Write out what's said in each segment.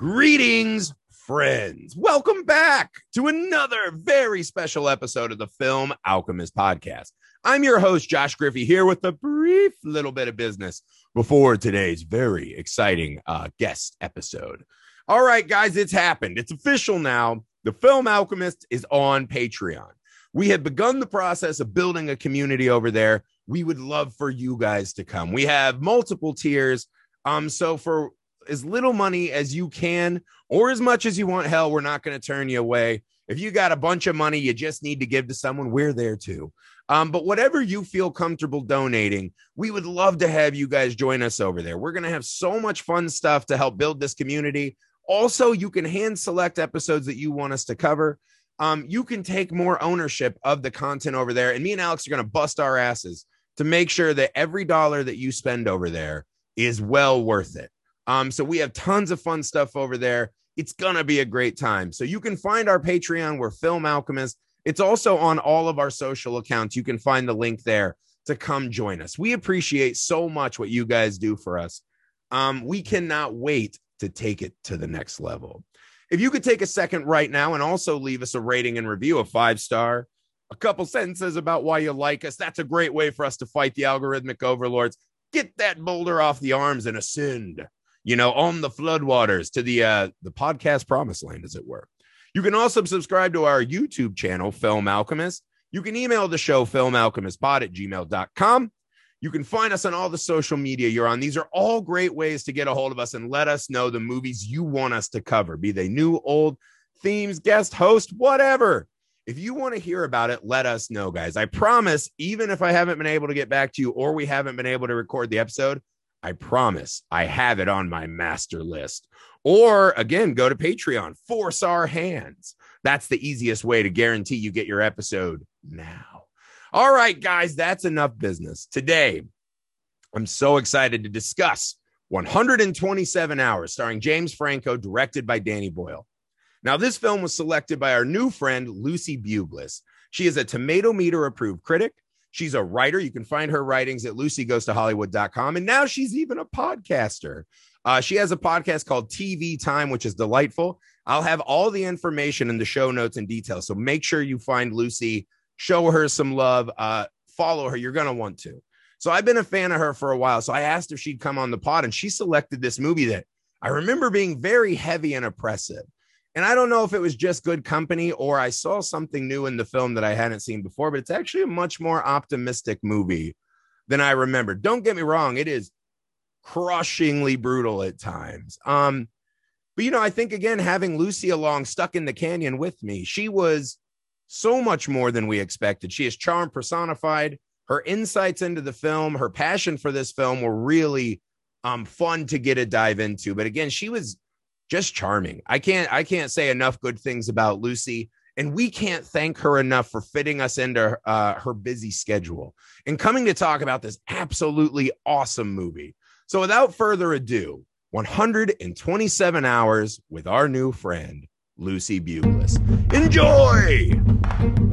Greetings, friends. Welcome back to another very special episode of the Film Alchemist podcast. I'm your host, Josh Griffey, here with a brief little bit of business before today's very exciting uh, guest episode. All right, guys, it's happened. It's official now. The Film Alchemist is on Patreon. We have begun the process of building a community over there. We would love for you guys to come. We have multiple tiers. Um, so for as little money as you can or as much as you want. Hell, we're not going to turn you away. If you got a bunch of money you just need to give to someone, we're there too. Um, but whatever you feel comfortable donating, we would love to have you guys join us over there. We're going to have so much fun stuff to help build this community. Also, you can hand select episodes that you want us to cover. Um, you can take more ownership of the content over there. And me and Alex are going to bust our asses to make sure that every dollar that you spend over there is well worth it. Um, so we have tons of fun stuff over there. It's gonna be a great time. So you can find our Patreon. We're Film Alchemist. It's also on all of our social accounts. You can find the link there to come join us. We appreciate so much what you guys do for us. Um, we cannot wait to take it to the next level. If you could take a second right now and also leave us a rating and review of five star, a couple sentences about why you like us, that's a great way for us to fight the algorithmic overlords. Get that boulder off the arms and ascend you know, on the floodwaters to the uh the podcast promised land, as it were. You can also subscribe to our YouTube channel, Film Alchemist. You can email the show, filmalchemistpod at gmail.com. You can find us on all the social media you're on. These are all great ways to get a hold of us and let us know the movies you want us to cover, be they new, old, themes, guest, host, whatever. If you want to hear about it, let us know, guys. I promise, even if I haven't been able to get back to you or we haven't been able to record the episode, I promise I have it on my master list. Or again, go to Patreon, force our hands. That's the easiest way to guarantee you get your episode now. All right, guys, that's enough business. Today, I'm so excited to discuss 127 Hours, starring James Franco, directed by Danny Boyle. Now, this film was selected by our new friend, Lucy Buglas. She is a tomato meter approved critic She's a writer. You can find her writings at lucygoestohollywood.com. And now she's even a podcaster. Uh, she has a podcast called TV Time, which is delightful. I'll have all the information in the show notes and details. So make sure you find Lucy, show her some love, uh, follow her. You're going to want to. So I've been a fan of her for a while. So I asked if she'd come on the pod, and she selected this movie that I remember being very heavy and oppressive. And I don't know if it was just good company or I saw something new in the film that I hadn't seen before, but it's actually a much more optimistic movie than I remember. Don't get me wrong, it is crushingly brutal at times. Um, but you know, I think again, having Lucy along stuck in the canyon with me, she was so much more than we expected. She is charm personified. Her insights into the film, her passion for this film were really um, fun to get a dive into. But again, she was just charming. I can't I can't say enough good things about Lucy and we can't thank her enough for fitting us into uh, her busy schedule and coming to talk about this absolutely awesome movie. So without further ado, 127 hours with our new friend Lucy Buglas. Enjoy.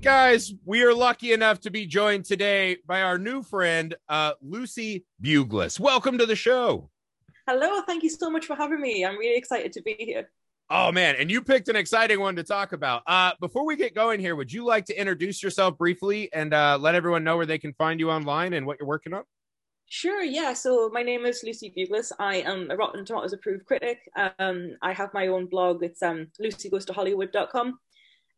Right, guys, we are lucky enough to be joined today by our new friend, uh, Lucy Buglas. Welcome to the show. Hello, thank you so much for having me. I'm really excited to be here. Oh man, and you picked an exciting one to talk about. Uh, before we get going here, would you like to introduce yourself briefly and uh, let everyone know where they can find you online and what you're working on? Sure, yeah. So my name is Lucy Buglas. I am a Rotten Tomatoes approved critic. Um, I have my own blog. It's um, lucygoestohollywood.com.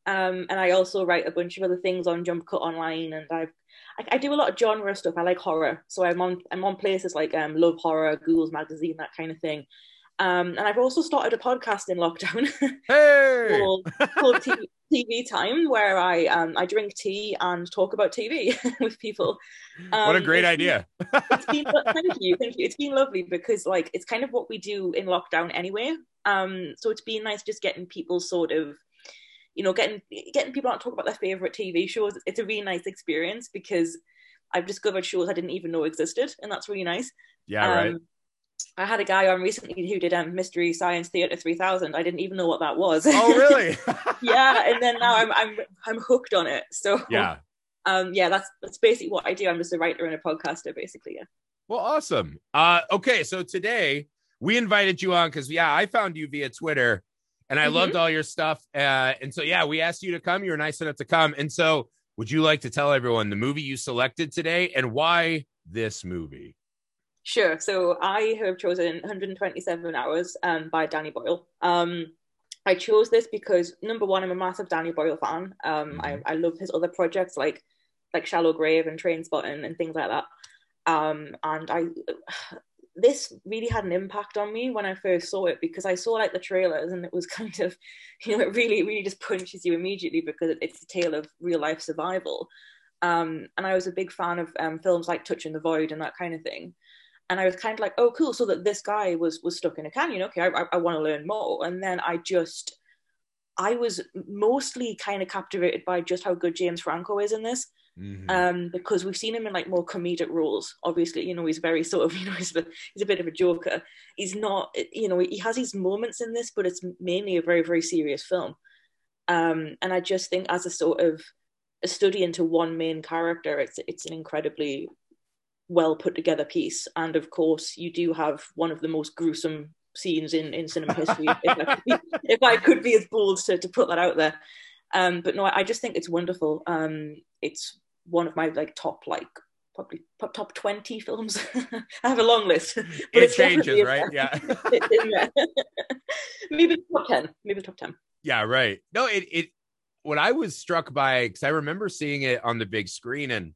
Um, and I also write a bunch of other things on Jump Cut Online, and I've I, I, do a lot of genre stuff. I like horror, so I'm on I'm on places like um, Love Horror, Ghouls Magazine, that kind of thing. Um, and I've also started a podcast in lockdown hey! called, called TV, TV, Time, where I um, I drink tea and talk about TV with people. Um, what a great idea! it's been thank you, thank you. It's been lovely because like it's kind of what we do in lockdown anyway. Um, so it's been nice just getting people sort of you know, getting getting people out to talk about their favorite TV shows. It's a really nice experience because I've discovered shows I didn't even know existed, and that's really nice. Yeah, um, right. I had a guy on recently who did um, Mystery Science Theater 3000. I didn't even know what that was. Oh, really? yeah, and then now I'm I'm I'm hooked on it. So yeah, um, yeah, that's that's basically what I do. I'm just a writer and a podcaster, basically. Yeah. Well, awesome. Uh, okay, so today we invited you on because yeah, I found you via Twitter, and I mm-hmm. loved all your stuff. Uh, and so yeah, we asked you to come. You were nice enough to come. And so, would you like to tell everyone the movie you selected today and why this movie? Sure. So I have chosen 127 Hours um, by Danny Boyle. Um, I chose this because number one, I'm a massive Danny Boyle fan. Um, mm-hmm. I, I love his other projects like like Shallow Grave and Trainspotting and things like that. Um, and I this really had an impact on me when I first saw it because I saw like the trailers and it was kind of, you know, it really, really just punches you immediately because it's a tale of real life survival. Um, and I was a big fan of um, films like Touching the Void and that kind of thing and I was kind of like, oh, cool. So that this guy was was stuck in a canyon. Okay, I, I, I want to learn more. And then I just, I was mostly kind of captivated by just how good James Franco is in this. Mm-hmm. Um, because we've seen him in like more comedic roles. Obviously, you know, he's very sort of, you know, he's a, he's a bit of a joker. He's not, you know, he has these moments in this, but it's mainly a very, very serious film. Um, and I just think as a sort of a study into one main character, it's it's an incredibly well put together piece. And of course, you do have one of the most gruesome scenes in, in cinema history, if, I be, if, I could be, as bold to, to put that out there. Um, but no, I just think it's wonderful. Um, it's one of my like top like probably top 20 films. I have a long list. But it changes, right? Yeah. maybe top 10. Maybe top 10. Yeah, right. No, it, it, what I was struck by, because I remember seeing it on the big screen and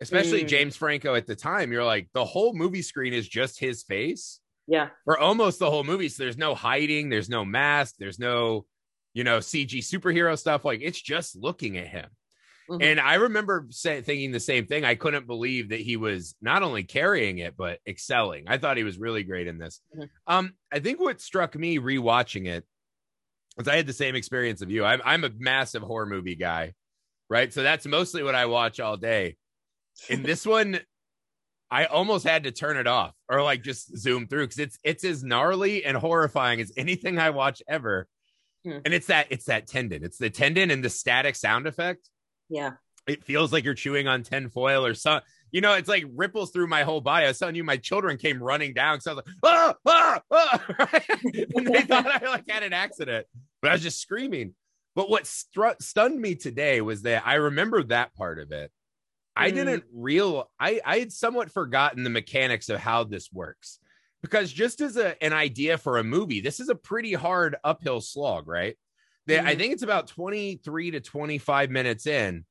especially mm. James Franco at the time, you're like, the whole movie screen is just his face. Yeah. For almost the whole movie. So there's no hiding, there's no mask, there's no, you know, CG superhero stuff. Like it's just looking at him. Mm-hmm. And I remember say, thinking the same thing. I couldn't believe that he was not only carrying it, but excelling. I thought he was really great in this. Mm-hmm. Um, I think what struck me rewatching it was I had the same experience of you. I'm, I'm a massive horror movie guy, right? So that's mostly what I watch all day in this one, I almost had to turn it off or like just zoom through because it's it's as gnarly and horrifying as anything I watch ever. Hmm. And it's that it's that tendon. It's the tendon and the static sound effect. Yeah. It feels like you're chewing on tin foil or some you know, it's like ripples through my whole body. I was telling you, my children came running down because I was like, ah, ah, ah, and they thought I like had an accident, but I was just screaming. But what stru- stunned me today was that I remember that part of it. I mm. didn't real I I had somewhat forgotten the mechanics of how this works. Because just as a, an idea for a movie, this is a pretty hard uphill slog, right? They, mm. I think it's about 23 to 25 minutes in.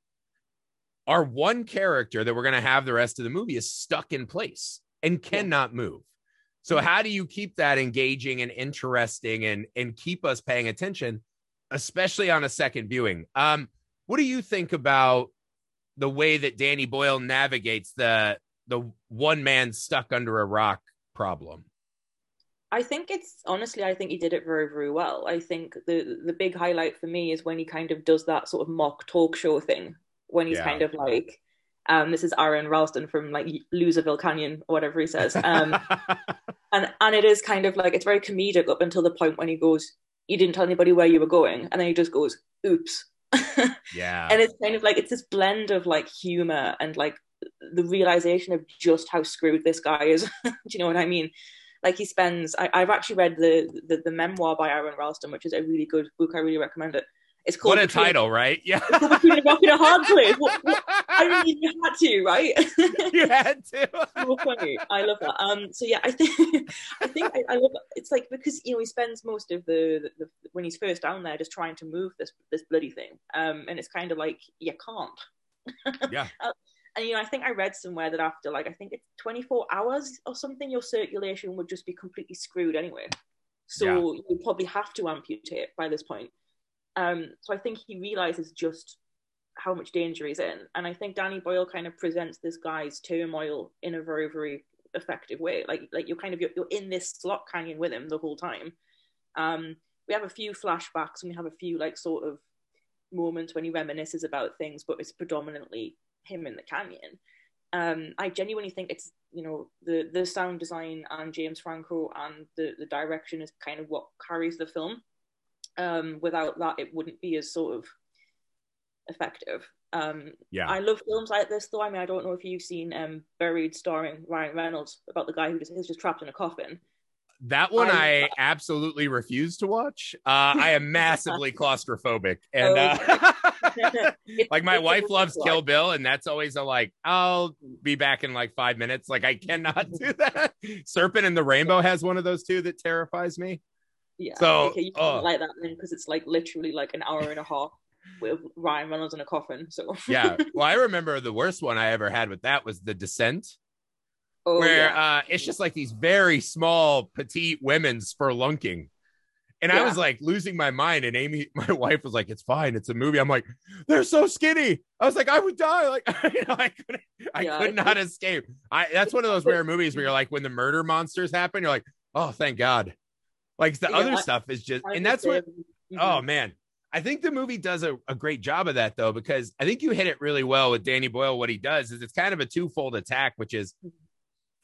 Our one character that we're going to have the rest of the movie is stuck in place and cannot yeah. move. So how do you keep that engaging and interesting and and keep us paying attention, especially on a second viewing? Um, what do you think about the way that Danny Boyle navigates the the one man stuck under a rock problem. I think it's honestly, I think he did it very, very well. I think the the big highlight for me is when he kind of does that sort of mock talk show thing, when he's yeah. kind of like, um, "This is Aron Ralston from like Loserville Canyon or whatever he says," um, and and it is kind of like it's very comedic up until the point when he goes, "You didn't tell anybody where you were going," and then he just goes, "Oops," yeah. And it's kind of like it's this blend of like humor and like the realization of just how screwed this guy is. Do you know what I mean? Like he spends. I, have actually read the, the, the memoir by Aron Ralston, which is a really good book. I really recommend it. It's called what a title, right? Yeah. between a rock and a hard place. What, what, I mean, you had to, right? you had to. so funny. I love that. Um. So yeah, I think I think I, I love. It's like because you know he spends most of the, the, the, when he's first down there just trying to move this this bloody thing. Um. And it's kind of like you can't. Yeah. and you know, I think I read somewhere that after like I think it's 24 hours or something, your circulation would just be completely screwed anyway. So yeah. you probably have to amputate by this point. Um, so I think he realizes just how much danger he's in, and I think Danny Boyle kind of presents this guy's turmoil in a very, very effective way. Like, like you're kind of you're, you're in this slot canyon with him the whole time. Um, we have a few flashbacks and we have a few like sort of moments when he reminisces about things, but it's predominantly him in the canyon. Um, I genuinely think it's you know the the sound design and James Franco and the the direction is kind of what carries the film. Um, without that, it wouldn't be as sort of effective. Um, Yeah. I love films like this, though. I mean, I don't know if you've seen um, Buried, starring Ryan Reynolds, about the guy who just, is just trapped in a coffin. That one I- I, absolutely refuse to watch. Uh, I am massively claustrophobic, and Oh, uh, like my wife loves. Kill Bill, and that's always a like, I'll be back in like five minutes. Like I cannot do that. Serpent and the Rainbow has one of those too that terrifies me. Yeah. So, okay, you don't like that then because it's like literally like an hour and a half with Ryan Reynolds in a coffin. So Yeah. Well, I remember the worst one I ever had with that was The Descent, oh, where yeah. uh, it's just like these very small, petite women spelunking. And I was like losing my mind. And Amy, my wife, was like, "It's fine. It's a movie." I'm like, "They're so skinny." I was like, "I would die." Like, you know, I couldn't, I Yeah, could not escape. I that's one of those rare movies where you're like, when the murder monsters happen, you're like, "Oh, thank God." Like the Yeah, other I- stuff is just, I and that's what. Oh Mhm. man. I think the movie does a, a great job of that though, because I think you hit it really well with Danny Boyle. What he does is it's kind of a twofold attack, which is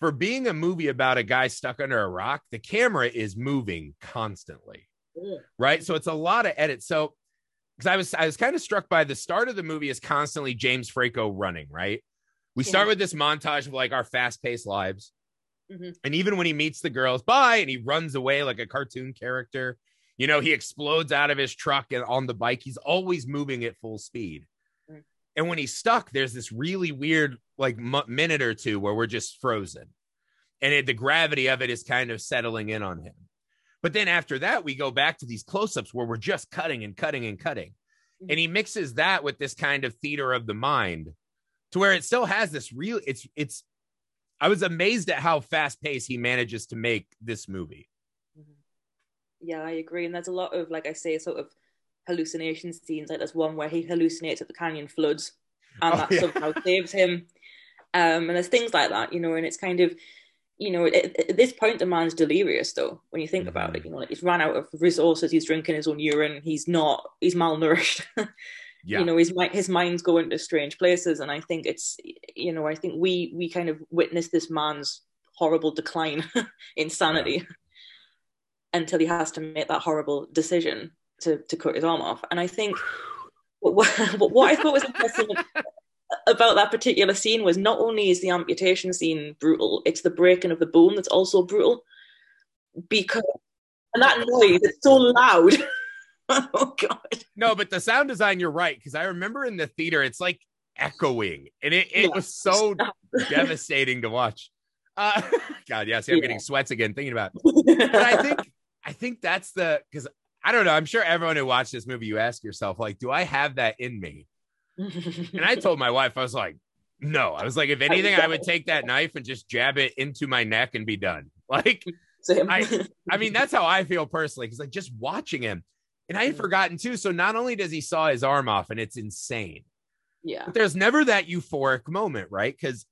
for being a movie about a guy stuck under a rock, the camera is moving constantly. Yeah. Right. So it's a lot of edits. So because I was I was kind of struck by the start of the movie is constantly James Franco running, right? We start with this montage of like our fast-paced lives. Mhm. And even when he meets the girls, bye, and he runs away like a cartoon character. You know, he explodes out of his truck and on the bike. He's always moving at full speed. And when he's stuck, there's this really weird, like, mu minute or two where we're just frozen. And it, the gravity of it is kind of settling in on him. But then after that, we go back to these close ups where we're just cutting and cutting and cutting. And he mixes that with this kind of theater of the mind to where it still has this real, it's, it's, I was amazed at how fast paced he manages to make this movie. Mhm. Yeah, I agree. And there's a lot of, like I say, sort of hallucination scenes. Like there's one where he hallucinates at the canyon floods, and Oh, that yeah. somehow saves him. Um, and there's things like that, you know. And it's kind of, you know, at, at this point, the man's delirious, though. When you think about Mhm. it, you know, like he's ran out of resources. He's drinking his own urine. He's not. He's malnourished. Yeah. you know his his mind's going to strange places and i think it's you know i think we we kind of witness this man's horrible decline in sanity until he has to make that horrible decision to to cut his arm off and i think what, what, i thought was interesting about that particular scene was not only is the amputation scene brutal it's the breaking of the bone that's also brutal because and that noise it's so loud oh god No, but the sound design, you're right. Cause I remember in the theater, it's like echoing and it, it Yeah. was so devastating to watch. Uh, God, yeah. See, I'm Yeah. getting sweats again thinking about it. But I think, I think that's the, cause I don't know. I'm sure everyone who watched this movie, you ask yourself, like, do I have that in me? And I told my wife, I was like, no. I was like, if anything, I would take that knife and just jab it into my neck and be done. Like, I- I mean, that's how I feel personally. Cause like just watching him, and I had Mhm. forgotten too. So not only does he saw his arm off, and it's insane, yeah. but there's never that euphoric moment, right? Because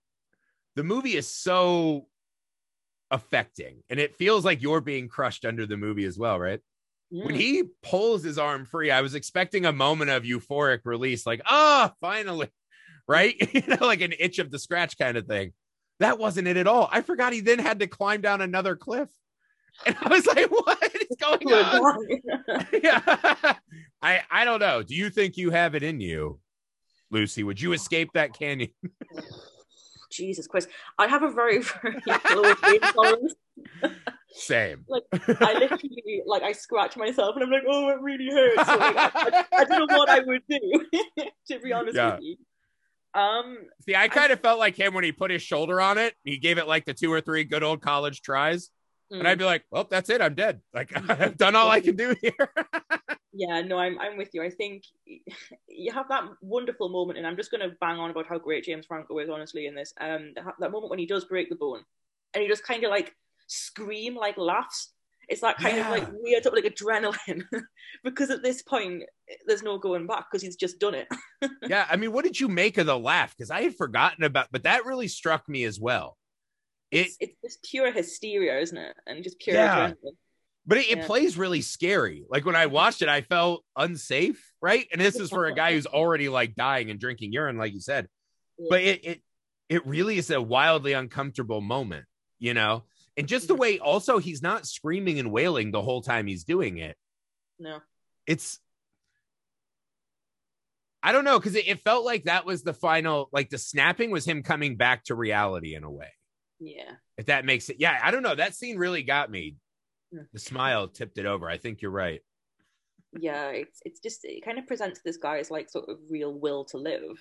the movie is so affecting, and it feels like you're being crushed under the movie as well, right? When Mm. he pulls his arm free, I was expecting a moment of euphoric release, like, ah, finally, right? you know, like an itch of the scratch kind of thing. That wasn't it at all. I forgot he then had to climb down another cliff. And I was like, what is going on? yeah. I I don't know. Do you think you have it in you, Lucy? Would you escape that canyon? Jesus Christ. I have a very, very low pain tolerance. Like I literally, like, I scratch myself and I'm like, oh, it really hurts. So, like, I, I, don't know what I would do, to be honest Yeah. with you. Um, See, I kind of felt like him when he put his shoulder on it. He gave it like the two or three good old college tries. And I'd be like, well, that's it. I'm dead. Like, I've done all I can do here. yeah, no, I'm, I'm with you. I think you have that wonderful moment, and I'm just going to bang on about how great James Franco is, honestly, in this. Um, that that moment when he does break the bone, and he just kind of like scream, like laughs. It's that kind Yeah. of like weird, like adrenaline, because at this point, there's no going back because he's just done it. yeah. I mean, what did you make of the laugh? Because I had forgotten about, but that really struck me as well. It, It's, it's just pure hysteria, isn't it? And just pure Yeah. adrenaline. but it, it Yeah. plays really scary. Like when I watched it, I felt unsafe, right? And this is for a guy who's already like dying and drinking urine, like you said. But it, it it really is a wildly uncomfortable moment, you know? And just the way also he's not screaming and wailing the whole time he's doing it. No. It's I don't know because it, it, felt like that was the final, like the snapping was him coming back to reality in a way. Yeah. If that makes it, yeah, I don't know. That scene really got me. The smile tipped it over. I think you're right. Yeah, it's it's just it kind of presents this guy as like sort of real will to live,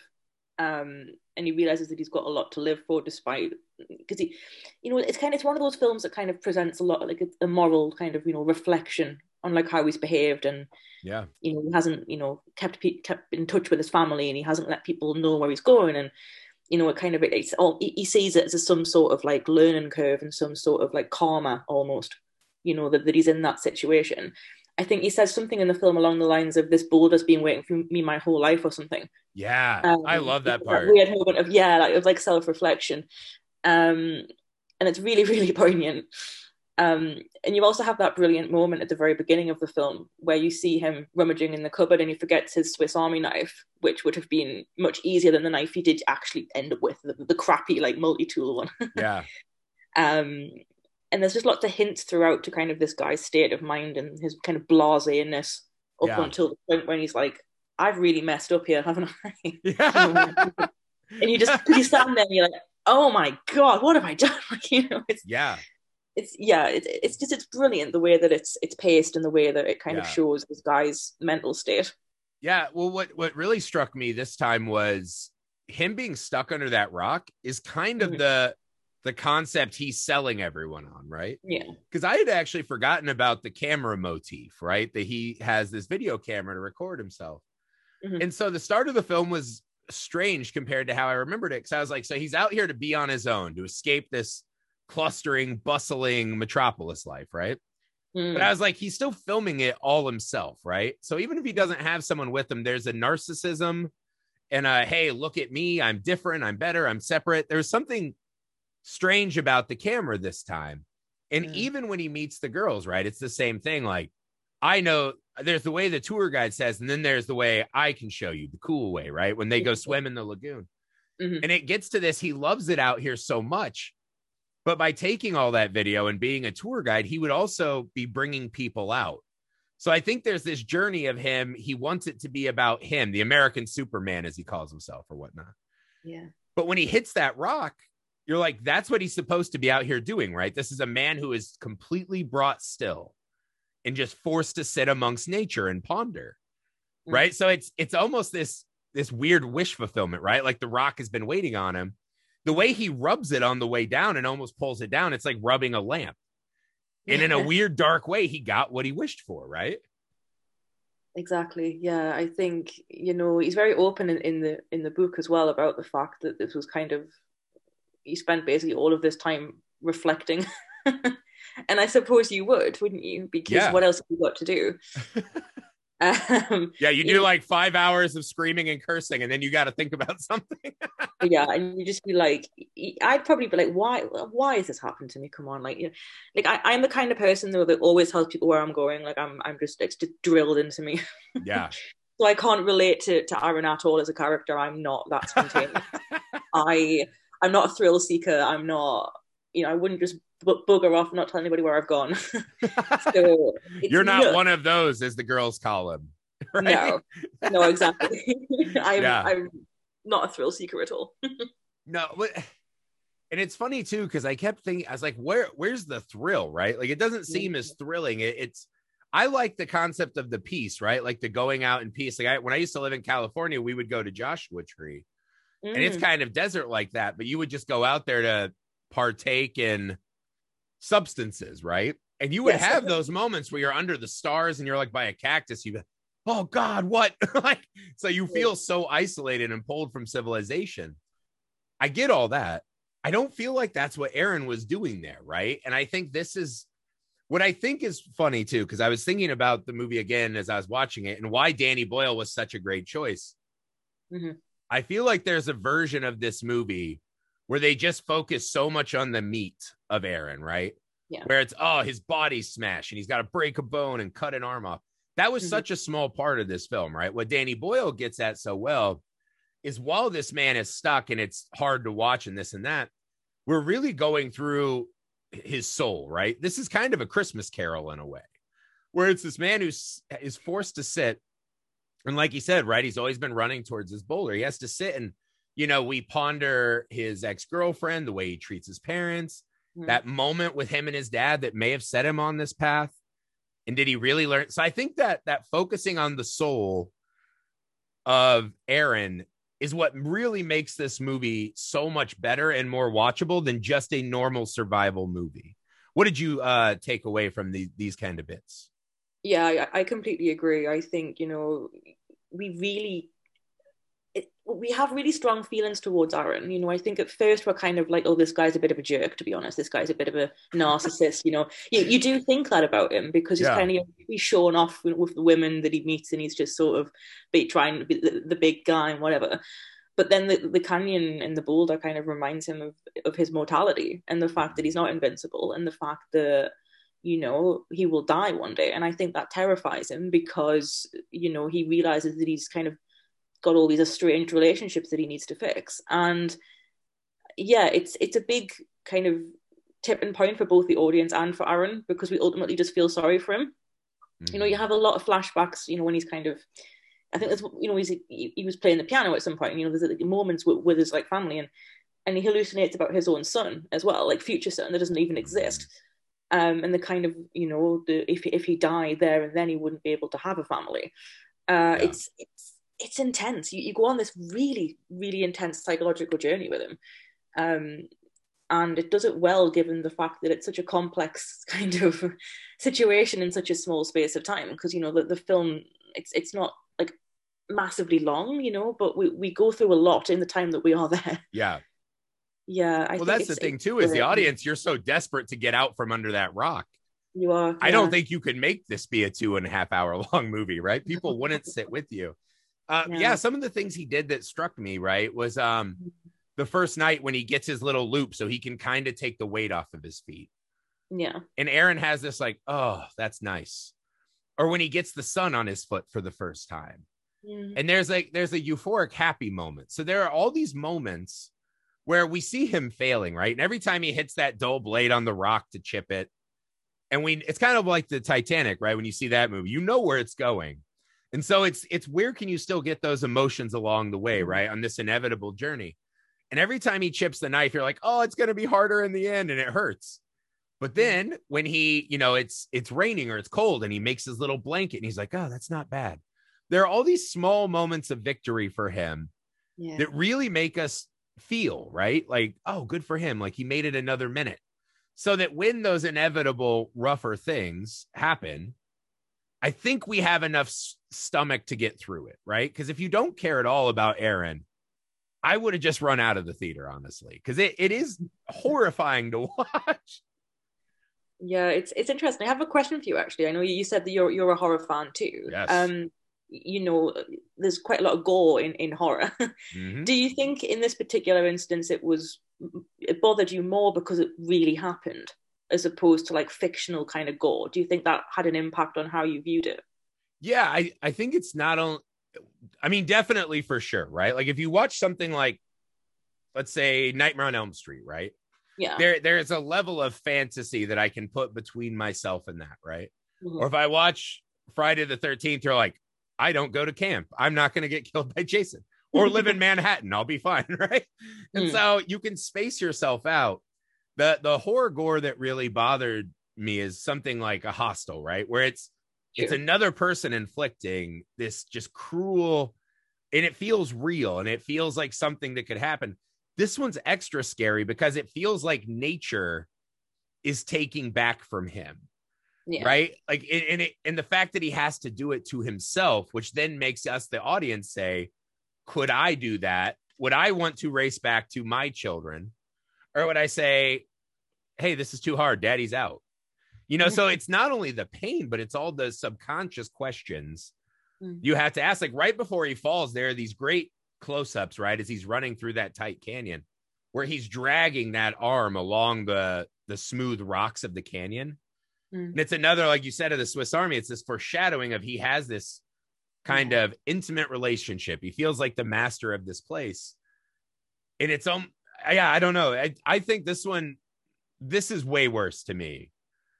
um, and he realizes that he's got a lot to live for, despite because he, you know, it's kind of it's one of those films that kind of presents a lot like a, a moral kind of you know reflection on like how he's behaved and yeah. you know he hasn't you know kept kept in touch with his family and he hasn't let people know where he's going and you know it kind of it's all he sees it as some sort of like learning curve and some sort of like karma almost you know that, that he's in that situation i think he says something in the film along the lines of this boulder's been waiting for me my whole life or something yeah um, i love that part that weird moment of yeah like of like self-reflection um and it's really really poignant um, and you also have that brilliant moment at the very beginning of the film where you see him rummaging in the cupboard and he forgets his Swiss Army knife, which would have been much easier than the knife he did actually end up with, the, the crappy like multi-tool one. Yeah. um, and there's just lots of hints throughout to kind of this guy's state of mind and his kind of blaseness up yeah. until the point when he's like, I've really messed up here, haven't I? Yeah. and you just you stand there and you're like, oh my god, what have I done? Like, you know, it's yeah it's yeah it, it's just it's brilliant the way that it's it's paced and the way that it kind yeah. of shows this guy's mental state yeah well what what really struck me this time was him being stuck under that rock is kind of mm-hmm. the the concept he's selling everyone on right yeah because i had actually forgotten about the camera motif right that he has this video camera to record himself mm-hmm. and so the start of the film was strange compared to how i remembered it because i was like so he's out here to be on his own to escape this clustering, bustling metropolis life, right? Mm. But I was like, he's still filming it all himself, right? So even if he doesn't have someone with him, there's a narcissism and a hey, look at me, I'm different, I'm better, I'm separate. There's something strange about the camera this time. And mm. even when he meets the girls, right, it's the same thing. Like, I know there's the way the tour guide says, and then there's the way I can show you the cool way, right? When they go swim in the lagoon. Mm-hmm. And it gets to this, he loves it out here so much but by taking all that video and being a tour guide, he would also be bringing people out. So I think there's this journey of him. He wants it to be about him, the American Superman, as he calls himself, or whatnot. Yeah. But when he hits that rock, you're like, that's what he's supposed to be out here doing, right? This is a man who is completely brought still and just forced to sit amongst nature and ponder. Mm-hmm. Right. So it's it's almost this this weird wish fulfillment, right? Like the rock has been waiting on him the way he rubs it on the way down and almost pulls it down, it's like rubbing a lamp. And in a weird, dark way, he got what he wished for, right? Exactly. Yeah, I think you know he's very open in, in the in the book as well about the fact that this was kind of he spent basically all of this time reflecting. and I suppose you would, wouldn't you? Because yeah. what else have you got to do? Um, yeah, you do you like five hours of screaming and cursing, and then you got to think about something. yeah, and you just be like, I'd probably be like, why? Why is this happening to me? Come on, like, you know, like I, am the kind of person though that always tells people where I'm going. Like, I'm, I'm just it's just drilled into me. Yeah. so I can't relate to to Aaron at all as a character. I'm not that spontaneous. I, I'm not a thrill seeker. I'm not. You know, I wouldn't just bugger off, and not tell anybody where I've gone. so you're not one of those, as the girls call them. Right? No, no, exactly. I'm, yeah. I'm not a thrill seeker at all. no, but and it's funny too because I kept thinking, I was like, where, where's the thrill, right? Like it doesn't seem as mm-hmm. thrilling. It, it's, I like the concept of the peace, right? Like the going out in peace. Like I, when I used to live in California, we would go to Joshua Tree, mm. and it's mm. kind of desert like that. But you would just go out there to partake in substances, right? And you would yes. have those moments where you're under the stars and you're like by a cactus, you go, oh God, what? like, so you feel so isolated and pulled from civilization. I get all that. I don't feel like that's what Aaron was doing there, right? And I think this is what I think is funny too, because I was thinking about the movie again as I was watching it and why Danny Boyle was such a great choice. Mm-hmm. I feel like there's a version of this movie where they just focus so much on the meat of Aaron, right? Yeah. Where it's oh his body's smashed and he's got to break a bone and cut an arm off. That was mm-hmm. such a small part of this film, right? What Danny Boyle gets at so well is while this man is stuck and it's hard to watch and this and that, we're really going through his soul, right? This is kind of a Christmas carol in a way, where it's this man who is forced to sit. And like he said, right, he's always been running towards his boulder. He has to sit and, you know, we ponder his ex girlfriend, the way he treats his parents, mm-hmm. that moment with him and his dad that may have set him on this path. And did he really learn? So I think that that focusing on the soul of Aaron is what really makes this movie so much better and more watchable than just a normal survival movie. What did you uh, take away from the, these kind of bits? Yeah, I, I completely agree. I think you know we really it, we have really strong feelings towards Aaron. You know, I think at first we're kind of like, oh, this guy's a bit of a jerk, to be honest. This guy's a bit of a narcissist. you know, you, you do think that about him because he's yeah. kind of he's shown off with, the women that he meets, and he's just sort of be trying to be the, the big guy and whatever. But then the, the canyon and the boulder kind of reminds him of, of his mortality and the fact that he's not invincible and the fact that you know he will die one day and i think that terrifies him because you know he realizes that he's kind of got all these estranged relationships that he needs to fix. And yeah, it's it's a big kind of tip and point for both the audience and for Aaron because we ultimately just feel sorry for him. Mm-hmm. You know, you mm. have a lot of flashbacks. You know, when he's kind of, I think that's you know he's he, he was playing the piano at some point. You know, there's like, moments with, with his like family and and he hallucinates about his own son as well, like future son that doesn't even exist. Mm-hmm. Um, and the kind of you know the if if he died there and then he wouldn't be able to have a family. Uh, yeah. It's it's it's intense. You, you go on this really, really intense psychological journey with him. Um, and it does it well given the fact that it's such a complex kind of situation in such a small space of time. Because, you know, the, the film, it's it's not like massively long, you know, but we, we go through a lot in the time that we are there. Yeah. Yeah. I well, that's the thing, too, is the audience, you're so desperate to get out from under that rock. You are. I don't think you could make this be a two and a half hour long movie, right? People wouldn't sit with you. Uh, yeah. yeah, some of the things he did that struck me right was um mm-hmm. the first night when he gets his little loop so he can kind of take the weight off of his feet. Yeah. And Aaron has this like, oh, that's nice. Or when he gets the sun on his foot for the first time. Mm-hmm. And there's like there's a euphoric happy moment. So there are all these moments where we see him failing, right? And every time he hits that dull blade on the rock to chip it, and we it's kind of like the Titanic, right? When you see that movie, you know where it's going. And so it's it's where can you still get those emotions along the way, mm-hmm. right? On this inevitable journey. And every time he chips the knife, you're like, oh, it's gonna be harder in the end, and it hurts. But mm-hmm. then when he, you know, it's it's raining or it's cold and he makes his little blanket and he's like, oh, that's not bad. There are all these small moments of victory for him yeah. that really make us feel, right? Like, oh, good for him. Like he made it another minute. So that when those inevitable rougher things happen, I think we have enough stomach to get through it, right? Because if you don't care at all about Aaron, I would have just run out of the theater, honestly, because it, it is horrifying to watch. Yeah, it's it's interesting. I have a question for you actually. I know you said that you're you're a horror fan too. Yes. Um, you know, there's quite a lot of gore in in horror. Mm-hmm. Do you think in this particular instance it was it bothered you more because it really happened? as opposed to like fictional kind of gore do you think that had an impact on how you viewed it yeah i i think it's not only i mean definitely for sure right like if you watch something like let's say nightmare on elm street right yeah there there's a level of fantasy that i can put between myself and that right mm-hmm. or if i watch friday the 13th you're like i don't go to camp i'm not going to get killed by jason or live in manhattan i'll be fine right and mm. so you can space yourself out the the horror gore that really bothered me is something like a Hostel, right? Where it's it's another person inflicting this just cruel and it feels real and it feels like something that could happen. This one's extra scary because it feels like nature is taking back from him. Yeah. Right? Like and it, and the fact that he has to do it to himself, which then makes us the audience say, could I do that? Would I want to race back to my children? Or would I say, hey, this is too hard. Daddy's out. You know, so it's not only the pain, but it's all the subconscious questions mm-hmm. you have to ask. Like right before he falls, there are these great close ups, right? As he's running through that tight canyon where he's dragging that arm along the the smooth rocks of the canyon. Mm-hmm. And it's another, like you said, of the Swiss Army. It's this foreshadowing of he has this kind of intimate relationship. He feels like the master of this place. And it's um yeah, I don't know. I, I think this one this is way worse to me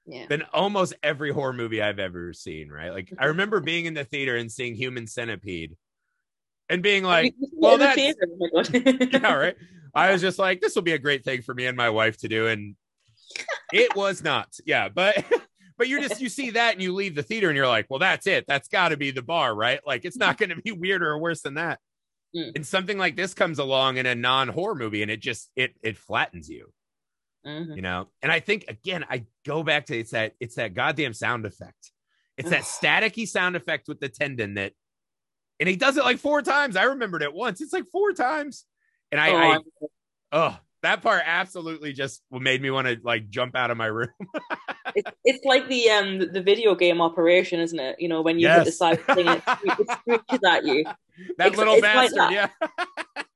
Yeah. than almost every horror movie I've ever seen, right? Like I remember being in the theater and seeing Human Centipede and being like, well, that's oh yeah, right. I was just like, this will be a great thing for me and my wife to do. And it was not. Yeah. But but you're just you see that and you leave the theater and you're like, well, that's it. That's gotta be the bar, right? Like it's not gonna be weirder or worse than that. Mm. And something like this comes along in a non-horror movie and it just it it flattens you, Mhm. you know. And I think again, I go back to it's that it's that goddamn sound effect. It's that staticky sound effect with the tendon that and he does it like four times. I remembered it once. It's like four times. And I, Oh, I I'm- oh that part absolutely just made me want to like jump out of my room it's, it's like the um the video game operation, isn't it? You know, when you hit the side thing, it, it screeches at you, that It's- little it's like bastard that. yeah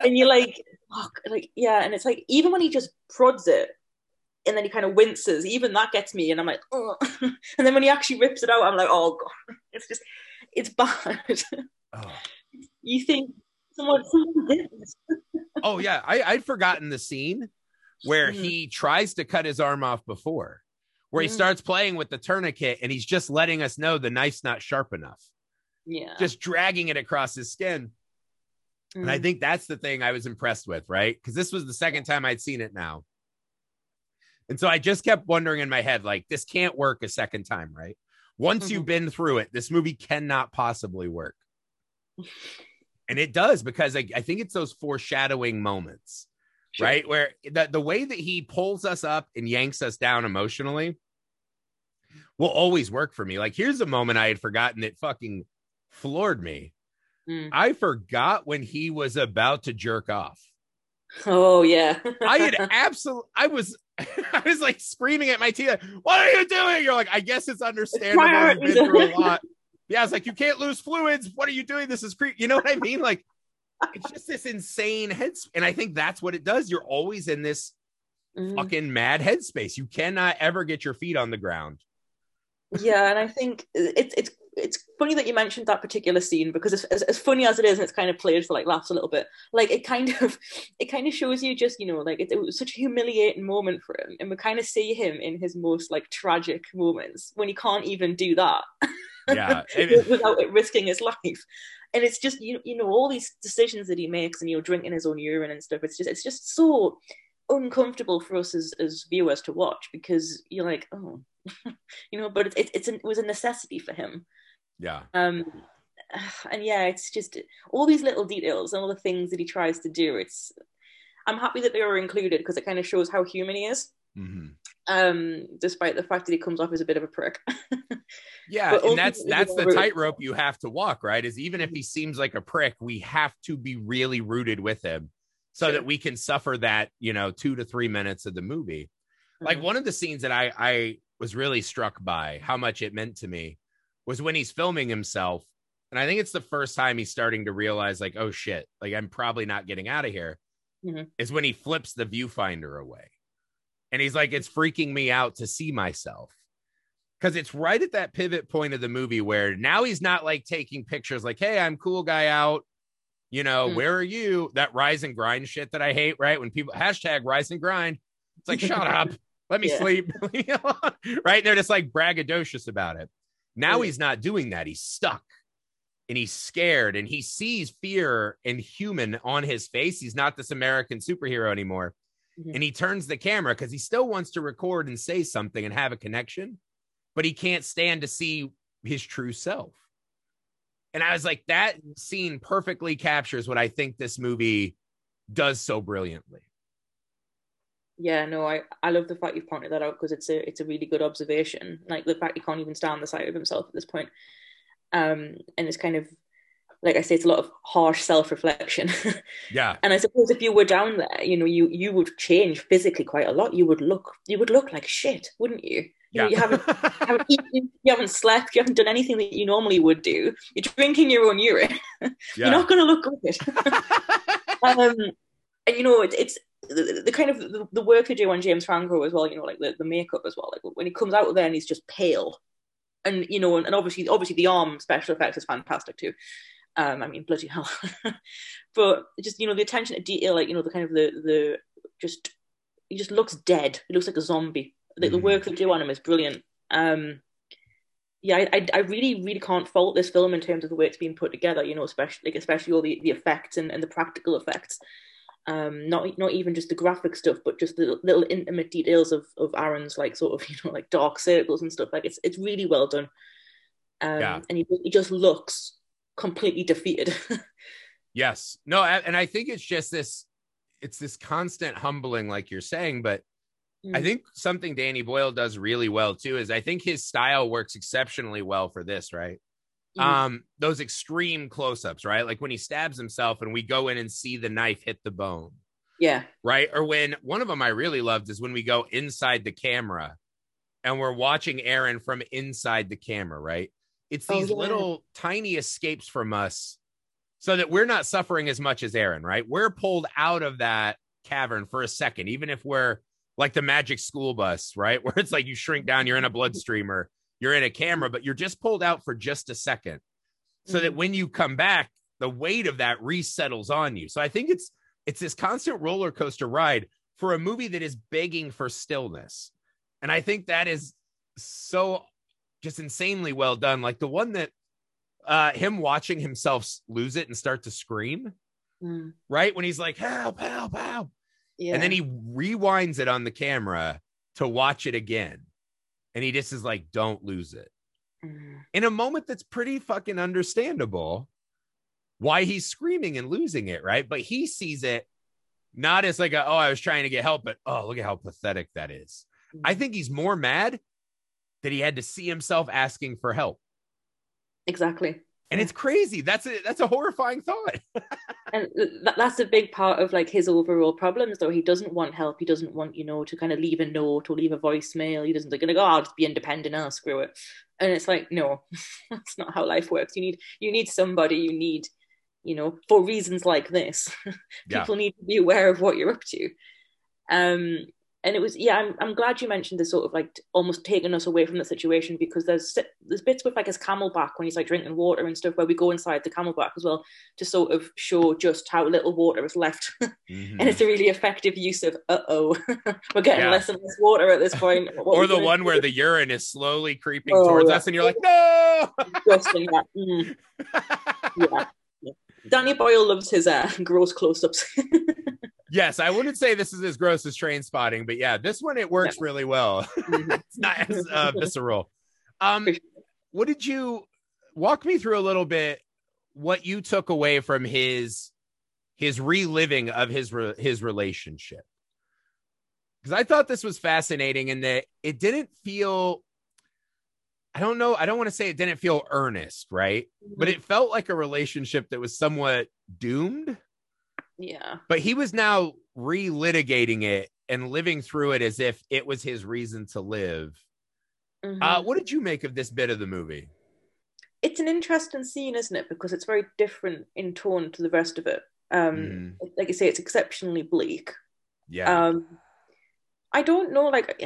and you're like, fuck, like yeah, and it's like even when he just prods it, and then he kind of winces, even that gets me, and I'm like, oh, and then when he actually rips it out, I'm like, oh god, it's just, it's bad. oh. you think someone someone did this? oh yeah I, i'd forgotten the scene where Mhm. he tries to cut his arm off before where he Mhm. starts playing with the tourniquet and he's just letting us know the knife's not sharp enough Yeah, just dragging it across his skin and i Mm. think that's the thing i was impressed with right because this was the second time i'd seen it now and so i just kept wondering in my head like this can't work a second time right once you've Mhm. been through it this movie cannot possibly work and it does because I, I think it's those foreshadowing moments Sure. right? Where the, the way that he pulls us up and yanks us down emotionally will always work for me. Like here's a moment i had forgotten that fucking floored me. Mm. i forgot when he was about to jerk off. Oh yeah, i had absolutely i was i was like screaming at my teeth what are you doing? You're like i guess it's understandable. You've been through a lot yeah it's like you can't lose fluids. What are you doing? This is creep you know what i mean? Like it's just this insane heads and i think that's what it does. You're always in this Mhm. fucking mad headspace. You cannot ever get your feet on the ground. Yeah, and I think it's it's it's funny that you mentioned that particular scene because as, as, as funny as it is, and it's kind of played for like laughs a little bit. Like it kind of it kind of shows you just you know like it, it was such a humiliating moment for him, and we kind of see him in his most like tragic moments when he can't even do that yeah it- without it risking his life. And it's just you you know all these decisions that he makes, and you know drinking his own urine and stuff. It's just it's just so uncomfortable for us as, as viewers to watch because you're like oh you know but it's it's, it's an, it was a necessity for him yeah um and yeah it's just all these little details and all the things that he tries to do it's i'm happy that they were included because it kind of shows how human he is Mhm. Um despite the fact that he comes off as a bit of a prick yeah and that's that's the tightrope you have to walk right is even if he seems like a prick we have to be really rooted with him so Sure. that we can suffer that you know two to three minutes of the movie like Mhm. one of the scenes that I I was really struck by how much it meant to me was when he's filming himself, and I think it's the first time he's starting to realize like, oh shit, like I'm probably not getting out of here. Mhm. Is when he flips the viewfinder away, and he's like, it's freaking me out to see myself. Because it's right at that pivot point of the movie where now he's not like taking pictures like, hey, I'm cool guy out. You know, Mm. where are you? That rise and grind shit that I hate, right? When people hashtag rise and grind, it's like, shut up. Let me Yeah. sleep. Leave me alone. right? They're just like braggadocious about it. Now Yeah. he's not doing that. He's stuck and he's scared and he sees fear and human on his face. He's not this American superhero anymore. Mhm. And he turns the camera because he still wants to record and say something and have a connection, but he can't stand to see his true self. And I was like, that scene perfectly captures what I think this movie does so brilliantly. yeah no i i love the fact you've pointed that out because it's a it's a really good observation like the fact he can't even stand the sight of himself at this point um and it's kind of like i say it's a lot of harsh self-reflection Yeah. and i suppose if you were down there you know you you would change physically quite a lot you would look you would look like shit wouldn't you you, know, you haven't you haven't eaten, you haven't slept, you haven't done anything that you normally would do. You're drinking your own urine. Yeah. You're not going to look good. um, and you know, it, it's the, the kind of the, the work they do on James Franco as well. You know, like the, the makeup as well. Like when he comes out of there and he's just pale, and you know, and, and obviously, obviously, the arm special effects is fantastic too. Um, I mean, bloody hell. but just you know, the attention to detail, like you know, the kind of the the just he just looks dead. He looks like a zombie. Like mm-hmm. the work they do on him is brilliant. Um, yeah, I, I really, really can't fault this film in terms of the way it's being put together. You know, especially like especially all the, the effects and, and the practical effects. Um, not not even just the graphic stuff, but just the little intimate details of of Aaron's like sort of you know like dark circles and stuff. Like it's it's really well done. Um, yeah. and he he just looks completely defeated. yes, no, and I think it's just this it's this constant humbling, like you're saying, but mm. I think something Danny Boyle does really well too is I think his style works exceptionally well for this, right? Mm. Um, those extreme close-ups, right? Like when he stabs himself and we go in and see the knife hit the bone. Yeah. Right. Or when one of them I really loved is when we go inside the camera and we're watching Aron from inside the camera, right? It's oh, these oh, yeah. little tiny escapes from us so that we're not suffering as much as Aron, right? We're pulled out of that cavern for a second, even if we're like the magic school bus, right? Where it's like you shrink down, you're in a bloodstreamer, you're in a camera, but you're just pulled out for just a second. So mm-hmm. that when you come back, the weight of that resettles on you. So I think it's it's this constant roller coaster ride for a movie that is begging for stillness. And I think that is so just insanely well done. Like the one that uh, him watching himself lose it and start to scream, mm. right? When he's like, help, help, help. Yeah. And then he rewinds it on the camera to watch it again. And he just is like, don't lose it. Mm. In a moment that's pretty fucking understandable why he's screaming and losing it, right? But he sees it not as like, a, oh, I was trying to get help, but oh, look at how pathetic that is. Mm. I think he's more mad that he had to see himself asking for help. Exactly. And it's crazy. That's a that's a horrifying thought. and th- that's a big part of like his overall problems. Though he doesn't want help. He doesn't want you know to kind of leave a note or leave a voicemail. He doesn't like go. Oh, I'll just be independent. I'll screw it. And it's like no, that's not how life works. You need you need somebody. You need you know for reasons like this. People yeah. need to be aware of what you're up to. Um, and it was yeah I'm, I'm glad you mentioned this sort of like almost taking us away from the situation because there's there's bits with like his CamelBak when he's like drinking water and stuff where we go inside the CamelBak as well to sort of show just how little water is left mm-hmm. and it's a really effective use of uh-oh we're getting yeah. less and less water at this point or the one do? where the urine is slowly creeping oh, towards yeah. us and you're like no mm. yeah. yeah Danny Boyle loves his uh, gross close-ups yes, I wouldn't say this is as gross as Trainspotting, but yeah, this one it works really well. Mm-hmm. it's not as uh, visceral. Um, what did you walk me through a little bit? What you took away from his his reliving of his re- his relationship? Because I thought this was fascinating in that it didn't feel. I don't know. I don't want to say it didn't feel earnest, right? Mm-hmm. But it felt like a relationship that was somewhat doomed yeah. But he was now relitigating it and living through it as if it was his reason to live. Mm-hmm. Uh, what did you make of this bit of the movie? It's an interesting scene, isn't it? Because it's very different in tone to the rest of it. Um, mm. Like you say, it's exceptionally bleak. Yeah. Um, I don't know, like,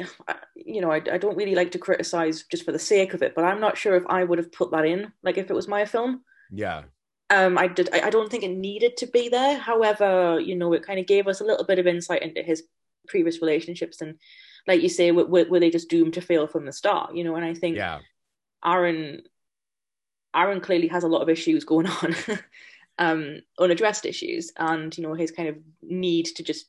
you know, I, I don't really like to criticize just for the sake of it, but I'm not sure if I would have put that in, like, if it was my film. Yeah. Um, I did. I don't think it needed to be there. However, you know, it kind of gave us a little bit of insight into his previous relationships, and like you say, were, were they just doomed to fail from the start? You know, and I think yeah. Aron, Aron clearly has a lot of issues going on, um, unaddressed issues, and you know, his kind of need to just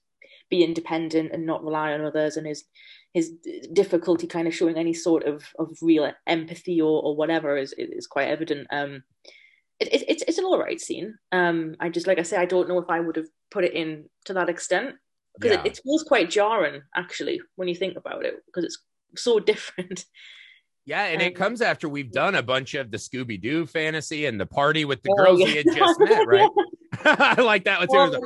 be independent and not rely on others, and his his difficulty kind of showing any sort of of real empathy or or whatever is is quite evident. Um, it, it, it's it's an all right scene. Um, I just like I say, I don't know if I would have put it in to that extent because yeah. it, it feels quite jarring actually when you think about it because it's so different. Yeah, and um, it comes after we've done a bunch of the Scooby Doo fantasy and the party with the oh, girls yeah. he had just met, right? I like that one too.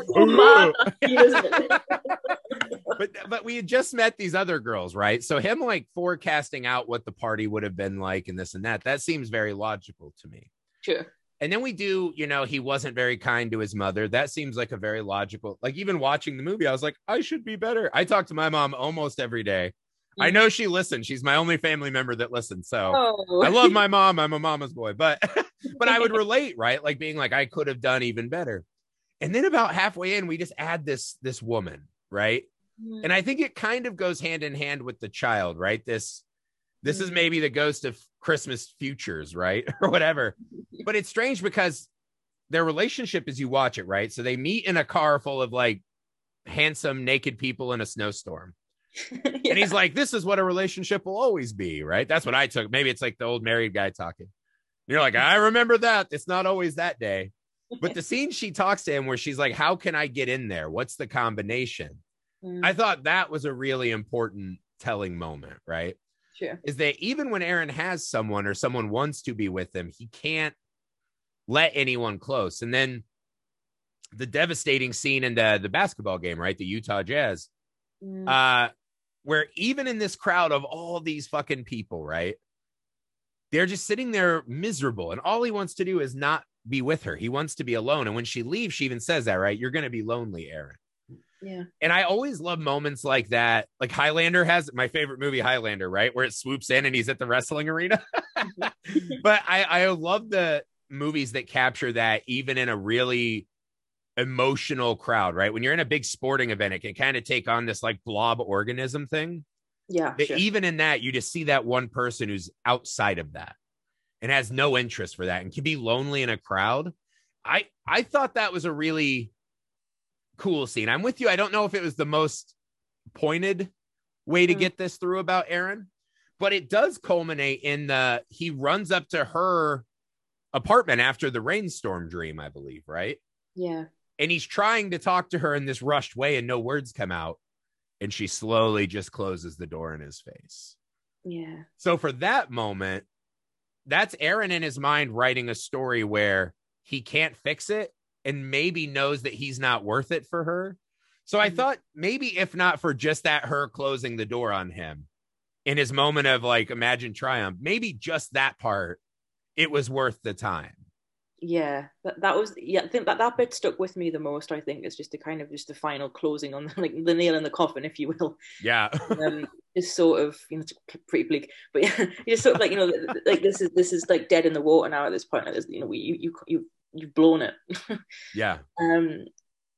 but but we had just met these other girls, right? So him like forecasting out what the party would have been like and this and that, that seems very logical to me. Sure. And then we do, you know, he wasn't very kind to his mother. That seems like a very logical, like even watching the movie, I was like, I should be better. I talk to my mom almost every day. I know she listens. She's my only family member that listens. So Oh. I love my mom. I'm a mama's boy, but but I would relate, right? Like being like I could have done even better. And then about halfway in, we just add this this woman, right? And I think it kind of goes hand in hand with the child, right? This this is Mm. maybe the ghost of Christmas futures, right? or whatever. But it's strange because their relationship as you watch it, right? So they meet in a car full of like handsome naked people in a snowstorm. And he's like, This is what a relationship will always be, right? That's what I took. Maybe it's like the old married guy talking. You're like, I remember that. It's not always that day. But the scene she talks to him where she's like, How can I get in there? What's the combination? Mm, I thought that was a really important telling moment, right? Sure. Is that even when Aron has someone or someone wants to be with him, he can't let anyone close. And then the devastating scene in the, the basketball game, right? The Utah Jazz, Mm, uh, where even in this crowd of all these fucking people, right? They're just sitting there miserable. And all he wants to do is not be with her. He wants to be alone. And when she leaves, she even says that, right? You're going to be lonely, Aron. Yeah. And I always love moments like that. Like Highlander has my favorite movie, Highlander, right? Where it swoops in and he's at the wrestling arena. Mm-hmm. but I, I love the movies that capture that even in a really emotional crowd, right? When you're in a big sporting event, it can kind of take on this like blob organism thing. Yeah. That Sure. even in that, you just see that one person who's outside of that and has no interest for that and can be lonely in a crowd. I I thought that was a really cool scene. I'm with you. I don't know if it was the most pointed way to Mm. get this through about Aron, but it does culminate in the he runs up to her apartment after the rainstorm dream, I believe, right? Yeah. and he's trying to talk to her in this rushed way and no words come out and she slowly just closes the door in his face Yeah. so for that moment that's aron in his mind writing a story where he can't fix it and maybe knows that he's not worth it for her so i Mhm. thought maybe if not for just that her closing the door on him in his moment of like imagine triumph maybe just that part it was worth the time Yeah, that, that was yeah. I think that that bit stuck with me the most. I think is just the kind of just the final closing on like the nail in the coffin, if you will. yeah Um, just sort of you know, it's pretty bleak, but yeah, you just sort of like you know, like this is this is like dead in the water now at this point. Like you know, we, you you you you've blown it. yeah. Um,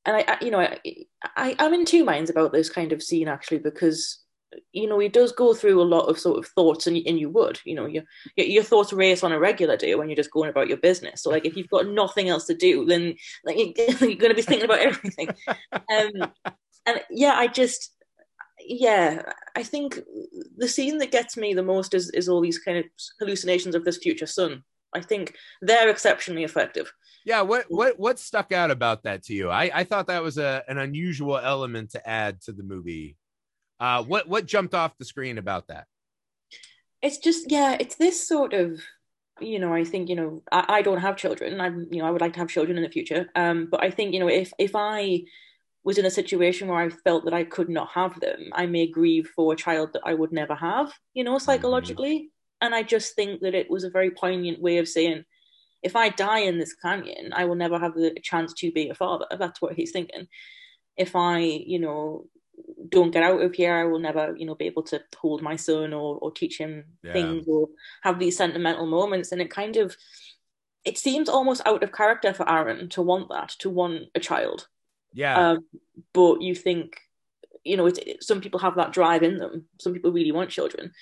and I, I you know, I, I I'm in two minds about this kind of scene actually because you know he does go through a lot of sort of thoughts and, and you would you know your, your your thoughts race on a regular day when you're just going about your business. So like if you've got nothing else to do then like you're going to be thinking about everything. Um and yeah i just yeah i think the scene that gets me the most is is all these kind of hallucinations of this future son i think they're exceptionally effective Yeah, what what what stuck out about that to you? I I thought that was a an unusual element to add to the movie. Uh, what what jumped off the screen about that? it's just yeah it's this sort of you know i think you know i, I don't have children i'm you know i would like to have children in the future um but i think you know if if i was in a situation where i felt that i could not have them i may grieve for a child that i would never have you know psychologically and i just think that it was a very poignant way of saying if i die in this canyon i will never have the chance to be a father that's what he's thinking if i you know don't get out of here, I will never, you know, be able to hold my son or, or teach him Yeah. things or have these sentimental moments. And it kind of, it seems almost out of character for Aron to want that, to want a child. Yeah, Um, but you think, you know, it, it- some people have that drive in them. Some people really want children.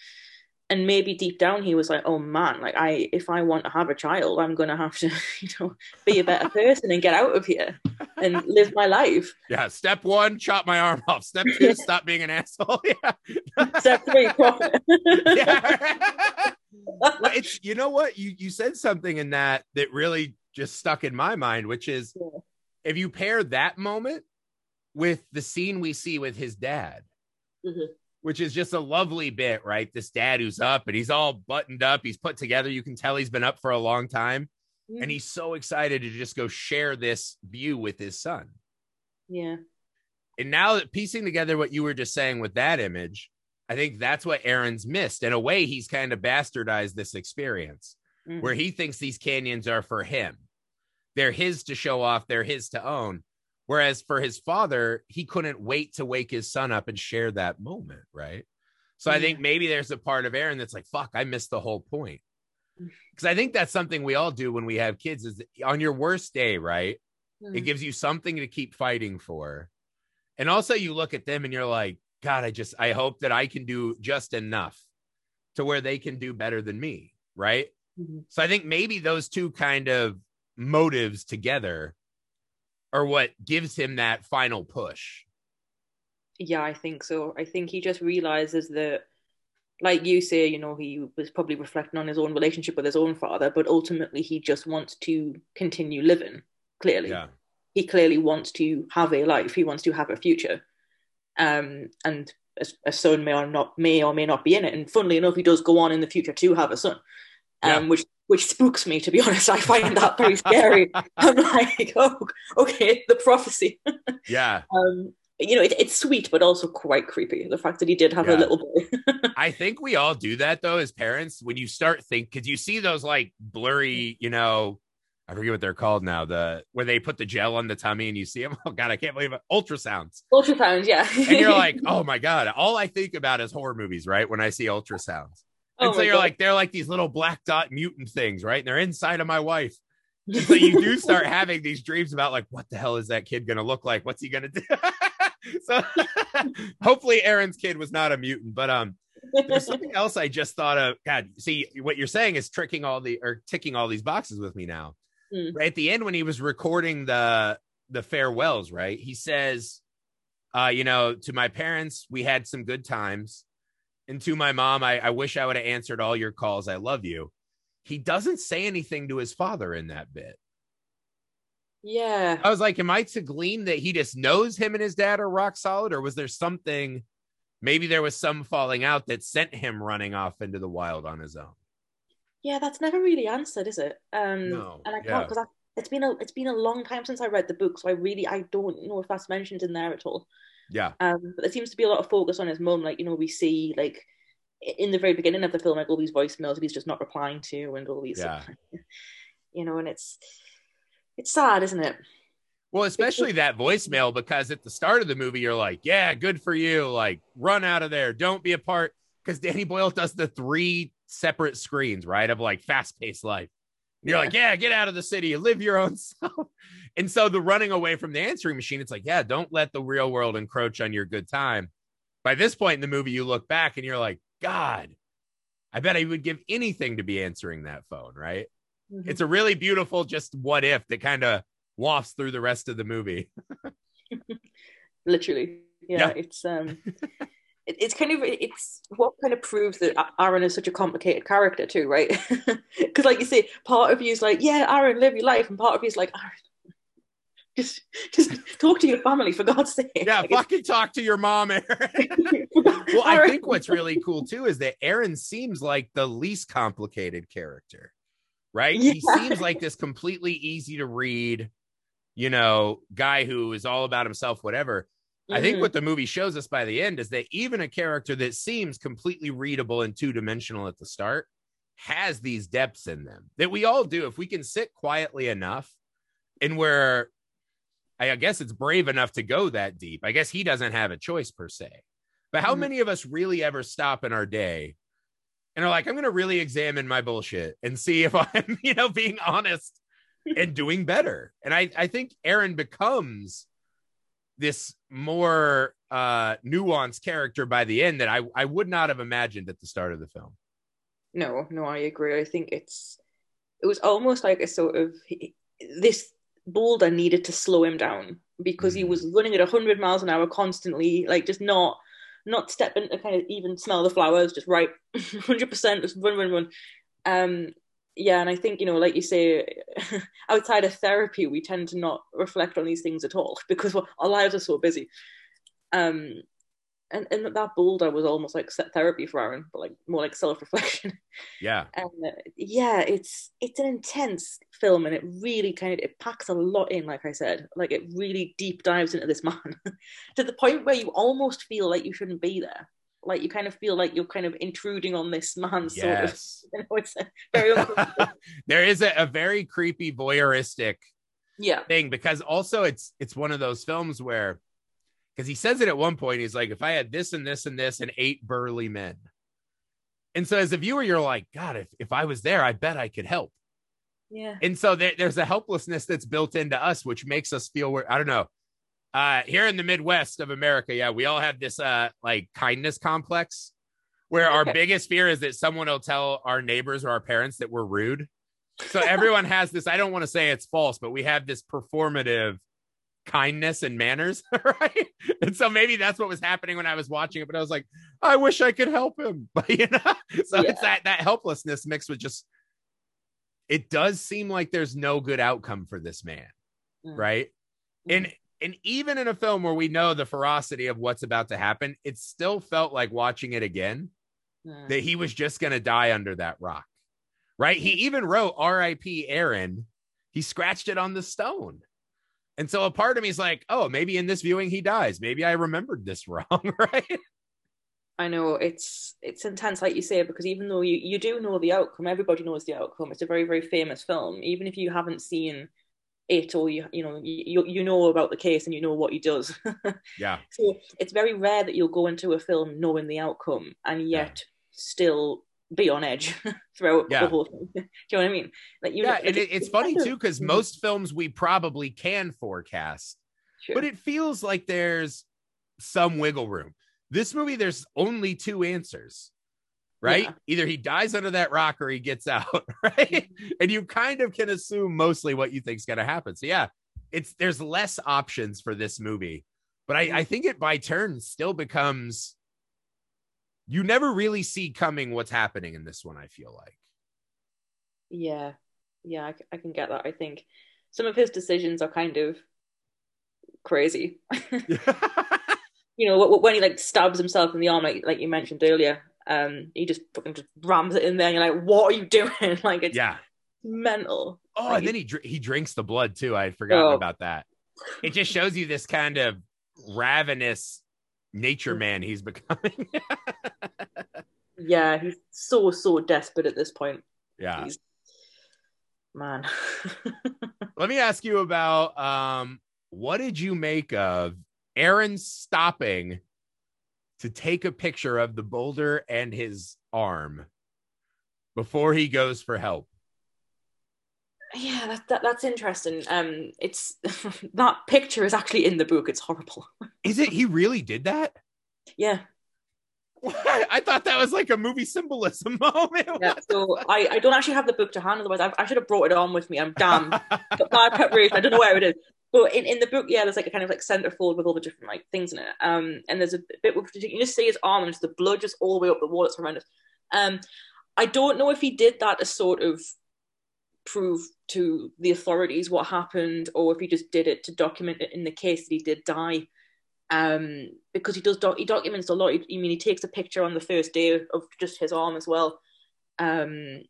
And maybe deep down he was like, oh man, like I, if I want to have a child, I'm going to have to, you know, be a better person and get out of here and live my life. yeah. Step one, chop my arm off. Step two, stop being an asshole. Yeah, Step three, profit. yeah. It's you know what you you said something in that that really just stuck in my mind, which is Yeah. if you pair that moment with the scene we see with his dad, Mhm. Which is just a lovely bit, right? This dad who's up and he's all buttoned up, he's put together. You can tell he's been up for a long time, and he's so excited to just go share this view with his son. yeah. And now that piecing together what you were just saying with that image, I think that's what Aron's missed. In a way, he's kind of bastardized this experience Mhm. where he thinks these canyons are for him. They're his to show off, they're his to own. Whereas for his father, he couldn't wait to wake his son up and share that moment, right? So I think maybe there's a part of Aron that's like, fuck, I missed the whole point. Because I think that's something we all do when we have kids is on your worst day, right? Mm. It gives you something to keep fighting for. And also you look at them and you're like, God, I just I hope that I can do just enough to where they can do better than me. Right. Mhm. So I think maybe those two kind of motives together are what gives him that final push. Yeah, I think so. I think he just realizes that, like you say, you know, he was probably reflecting on his own relationship with his own father, but ultimately he just wants to continue living. Clearly, Yeah. he clearly wants to have a life. He wants to have a future. Um, and a, a son may or not may or may not be in it. And funnily enough, he does go on in the future to have a son, um, Yeah. which which spooks me to be honest. I find that very scary. I'm like, oh, okay, the prophecy. Yeah. um, you know, it, it's sweet, but also quite creepy. The fact that he did have Yeah. a little boy. I think we all do that though as parents when you start think because you see those like blurry, you know, I forget what they're called now, the where they put the gel on the tummy and you see them. Oh god, I can't believe it. Ultrasounds. Ultrasounds, yeah. And you're like, oh my god, all I think about is horror movies, right? When I see ultrasounds. Oh And so you're God. like, they're like these little black dot mutant things, right? And they're inside of my wife. And so you do start having these dreams about like, what the hell is that kid gonna look like? What's he gonna do? so hopefully Aron's kid was not a mutant, but um there's something else I just thought of. God, see what you're saying is tricking all the or ticking all these boxes with me now. Hmm. Right at the end when he was recording the the farewells, right? He says, uh, you know, to my parents, we had some good times. And to my mom, I, I wish I would have answered all your calls. I love you. He doesn't say anything to his father in that bit. yeah. I was like, am I to glean that he just knows him and his dad are rock solid, or was there something? Maybe there was some falling out that sent him running off into the wild on his own. Yeah, that's never really answered, is it? Um, No, and I can't because it's been a it's been a long time since I read the book, so I really I don't know if that's mentioned in there at all. Yeah, Um, but there seems to be a lot of focus on his mum. Like you know, we see like in the very beginning of the film, like all these voicemails that he's just not replying to, and all these, Yeah. you know, and it's it's sad, isn't it? Well, especially that voicemail because at the start of the movie, you're like, yeah, good for you. Like, run out of there. Don't be a part. Because Danny Boyle does the three separate screens, right? Of like fast paced life. You're like, yeah, get out of the city, live your own self. And so the running away from the answering machine, it's like, yeah, don't let the real world encroach on your good time. By this point in the movie, you look back and you're like, God, I bet I would give anything to be answering that phone, right? Mhm. It's a really beautiful just what if that kind of wafts through the rest of the movie. literally yeah, Yeah. it's um it, it's kind of it's what kind of proves that aron is such a complicated character too right because like you say part of you is like yeah aron live your life and part of you is like aron just just talk to your family for god's sake Yeah, Like, fucking talk to your mom, Aron. well, I think what's really cool too is that Aron seems like the least complicated character, right? He seems like this completely easy to read, you know, guy who is all about himself, whatever. I think Mhm. what the movie shows us by the end is that even a character that seems completely readable and two dimensional at the start has these depths in them that we all do. If we can sit quietly enough and we're, I guess it's brave enough to go that deep. I guess he doesn't have a choice per se. But how Mhm. many of us really ever stop in our day and are like, I'm going to really examine my bullshit and see if I'm, you know, being honest and doing better. And I, I think Aron becomes this more uh nuanced character by the end that I, I would not have imagined at the start of the film. no no i agree i think it's it was almost like a sort of this boulder needed to slow him down because he Mhm. was running at 100 miles an hour constantly like just not not stepping to kind of even smell the flowers just right 100% just run run run um yeah and i think you know like you say outside of therapy we tend to not reflect on these things at all because our lives are so busy um and, and that boulder was almost like set therapy for Aron, but like more like self-reflection. Yeah. And uh, yeah, it's it's an intense film, and it really kind of it packs a lot in. Like I said, like it really deep dives into this man to the point where you almost feel like you shouldn't be there. Like you kind of feel like you're kind of intruding on this man's sort of. Yes. You know, it's very uncomfortable. there is a, a very creepy voyeuristic yeah. thing because also it's it's one of those films where because he says it at one point. He's like, if I had this and this and this and eight burly men. And so as a viewer, you're like, God, if, if I was there, I bet I could help. Yeah. And so there, there's a helplessness that's built into us, which makes us feel where I don't know. Uh, here in the Midwest of America, yeah, we all have this uh like kindness complex where our biggest fear is that someone will tell our neighbors or our parents that we're rude. So everyone has this, I don't want to say it's false, but we have this performative kindness and manners, right? And so maybe that's what was happening when I was watching it, but I was like, I wish I could help him. But you know, so Yeah. it's that that helplessness mixed with just it does seem like there's no good outcome for this man, Mm. right? And and even in a film where we know the ferocity of what's about to happen, it still felt like watching it again Mm. that he was just going to die under that rock. Right? He even wrote R.I.P. Aron. He scratched it on the stone. And so a part of me is like, oh, maybe in this viewing he dies. Maybe I remembered this wrong, right? I know it's it's intense, like you say, because even though you, you do know the outcome, everybody knows the outcome. It's a very very famous film. Even if you haven't seen it or you you know you you know about the case and you know what he does. Yeah. so it's very rare that you'll go into a film knowing the outcome and yet still be on edge throughout Yeah. the whole thing. Do you know what I mean? Like you Yeah. like, And it, it's funny too, because most films we probably can forecast, Sure. but it feels like there's some wiggle room. This movie, there's only two answers, right? Yeah. Either he dies under that rock or he gets out, right? and you kind of can assume mostly what you think's going to happen. So yeah, it's there's less options for this movie, but I, I mm. think it by turns still becomes. You never really see coming what's happening in this one. I feel like. Yeah, yeah, I can get that. I think some of his decisions are kind of crazy. you know, when he like stabs himself in the arm, like like you mentioned earlier, um, he just fucking just rams it in there, and you're like, what are you doing? like it's yeah. mental. Oh, Like, and then he dr- he drinks the blood too. I had forgotten Oh. about that. It just shows you this kind of ravenous nature man he's becoming. yeah, he's so so desperate at this point. yeah. He's man. Let me ask you about um what did you make of Aron stopping to take a picture of the boulder and his arm before he goes for help? yeah, that, that that's interesting. Um, it's that picture is actually in the book. It's horrible. Is it he really did that? yeah, I thought that was like a movie symbolism moment. yeah. So I, I don't actually have the book to hand. Otherwise, I, I should have brought it on with me. I'm damn. Got bad preparation. I don't know where it is. But in, in the book, yeah, there's like a kind of like centerfold with all the different like things in it. Um, and there's a bit with you just see his arm and just the blood just all the way up the wall. It's horrendous. Um, I don't know if he did that to sort of prove to the authorities what happened, or if he just did it to document it in the case that he did die. Um, because he does he documents a lot. He, I mean, he takes a picture on the first day of just his arm as well. Um,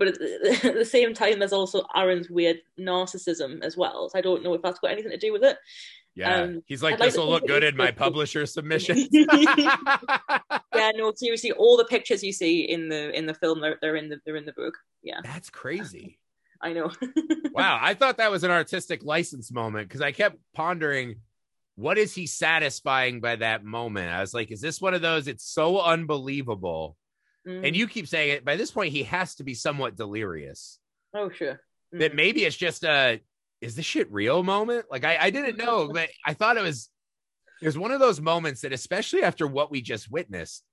but at the, same time, there's also Aron's weird narcissism as well. So I don't know if that's got anything to do with it. Yeah. Um, He's like, I'd like this will look good in my publisher submission. Yeah, no, seriously, all the pictures you see in the in the film, they're, they're in the they're in the book. Yeah, That's crazy. I know. Wow. I thought that was an artistic license moment because I kept pondering what is he satisfying by that moment? I was like, is this one of those? It's so unbelievable. Mm. And you keep saying it. By this point, he has to be somewhat delirious. oh sure. Mm. That maybe it's just a is this shit real moment? Like I, I didn't know, but I thought it was it was one of those moments that, especially after what we just witnessed,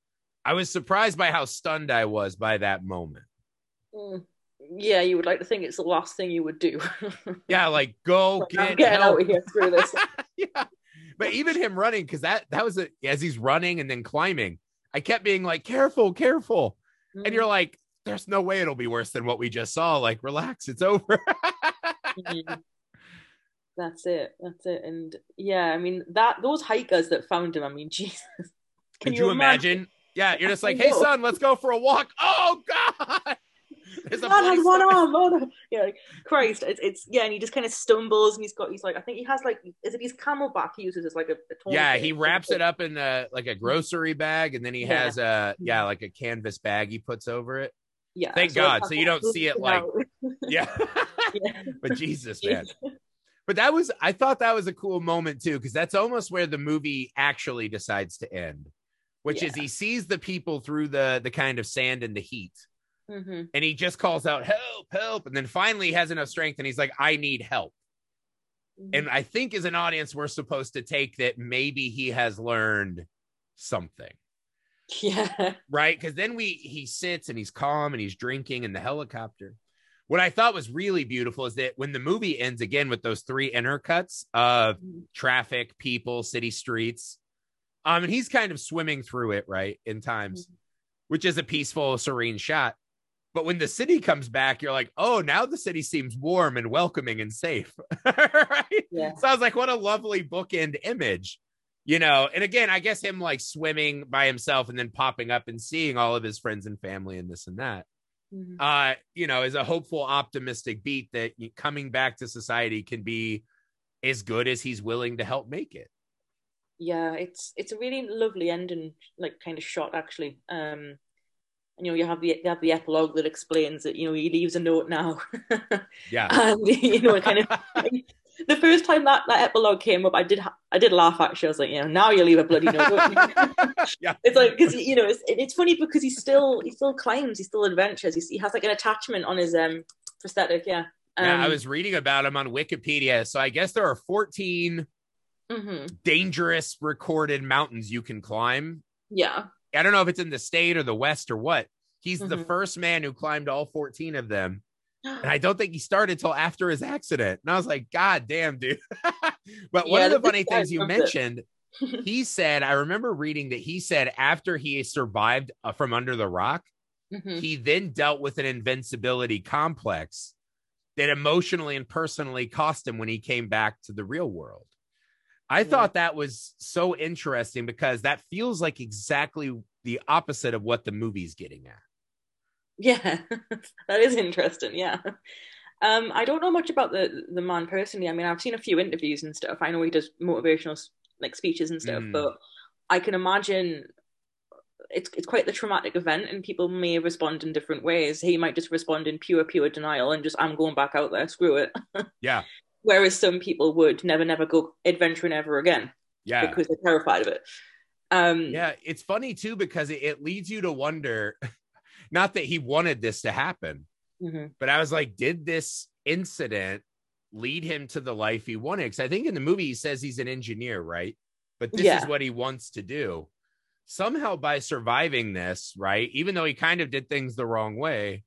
I was surprised by how stunned I was by that moment. Mm. Yeah, you would like to think it's the last thing you would do. Yeah, like go Like, get getting help. out of here through this. yeah. But even him running, because that that was a, as he's running and then climbing, I kept being like, careful, careful. Mm. And you're like, there's no way it'll be worse than what we just saw. Like, relax, it's over. Mhm. That's it. That's it. And yeah, I mean that those hikers that found him. I mean, Jesus. Can Could you imagine? Yeah, you're just like, hey son, let's go for a walk. Oh God. There's a has one arm. Oh, no. Yeah, like, Christ. It's, it's yeah, and he just kind of stumbles, and he's got he's like I think he has like is it his CamelBak he uses as like a, a Yeah, he wraps it up in a like a grocery bag, and then he Yeah. has a yeah, like a canvas bag he puts over it. Yeah, Thank it God, so you don't see it, out. Yeah. yeah. but Jesus, man. but that was I thought that was a cool moment too, because that's almost where the movie actually decides to end, which is he sees the people through the the kind of sand and the heat, hmm and he just calls out help, help, and then finally he has enough strength and he's like, I need help. And I think as an audience, we're supposed to take that maybe he has learned something. yeah, right? Because then we he sits and he's calm and he's drinking in the helicopter. What I thought was really beautiful is that when the movie ends again with those three intercuts of traffic, people, city streets, um, and he's kind of swimming through it, right, in times, which is a peaceful, serene shot. But when the city comes back, you're like, oh, now the city seems warm and welcoming and safe, right? yeah, So I was like, what a lovely bookend image, you know. And again, I guess him like swimming by himself and then popping up and seeing all of his friends and family and this and that, Mhm. uh, you know, is a hopeful, optimistic beat that coming back to society can be as good as he's willing to help make it. yeah. It's it's a really lovely ending, like kind of shot actually. Um, and, you know, you have the you have the epilogue that explains that you know he leaves a note now, Yeah. and you know, kind of. The first time that, that epilogue came up, I did ha- I did laugh actually. I was like, you know, now you leave a bloody note. yeah. It's like because you know it's, it's funny because he still he still climbs, he still adventures. He, he has like an attachment on his um prosthetic. Yeah. Um, yeah, I was reading about him on Wikipedia. So I guess there are 14 mhm. dangerous recorded mountains you can climb Yeah. I don't know if it's in the state or the West or what. He's the Mhm. first man who climbed all 14 of them. And I don't think he started till after his accident. And I was like, God damn, dude. but one Yeah, of the funny things you mentioned, he said, I remember reading that he said after he survived uh, from under the rock, Mhm. he then dealt with an invincibility complex that emotionally and personally cost him when he came back to the real world. I Yeah. thought that was so interesting because that feels like exactly the opposite of what the movie's getting at. Yeah, that is interesting. Yeah. Um, I don't know much about the the man personally. I mean, I've seen a few interviews and stuff. I know he does motivational like speeches and stuff, Mm. but I can imagine it's it's quite the traumatic event, and people may respond in different ways. He might just respond in pure pure denial and just I'm going back out there, screw it. Yeah. Whereas some people would never never go adventuring ever again Yeah. because they're terrified of it. Um, Yeah. It's funny too because it, it leads you to wonder not that he wanted this to happen, mhm. but I was like, did this incident lead him to the life he wanted? Because I think in the movie he says he's an engineer, right? But this Yeah. is what he wants to do. Somehow, by surviving this, right, even though he kind of did things the wrong way,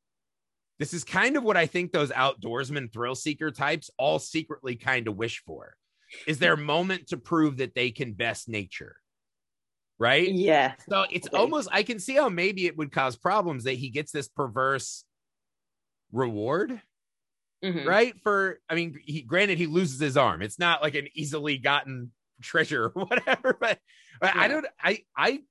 this is kind of what I think those outdoorsman thrill seeker types all secretly kind of wish for is their moment to prove that they can best nature. Right. Yeah. So it's almost I can see how maybe it would cause problems that he gets this perverse reward, Mhm. right? For I mean, he granted he loses his arm. It's not like an easily gotten treasure or whatever, but, but I don't I I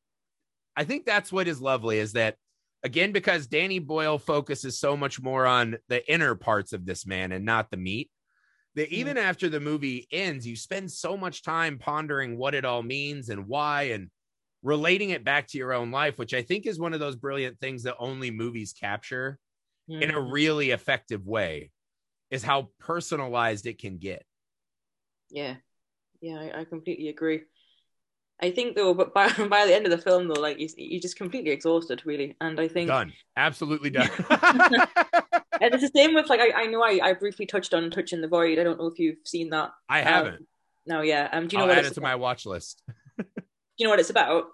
I think that's what is lovely is that again because Danny Boyle focuses so much more on the inner parts of this man and not the meat. That even after the movie ends, you spend so much time pondering what it all means and why and relating it back to your own life, which I think is one of those brilliant things that only movies capture in a Mhm. really effective way, is how personalized it can get. Yeah, yeah, I, I completely agree. I think though, but by by the end of the film though, like he's you're just completely exhausted, really. And I think, Done. Absolutely done. and it's the same with like I, I know I, I briefly touched on touching the void. I don't know if you've seen that. I haven't. No, yeah. Um, do you know I'll what add it's it to about? my watch list. Do you know what it's about?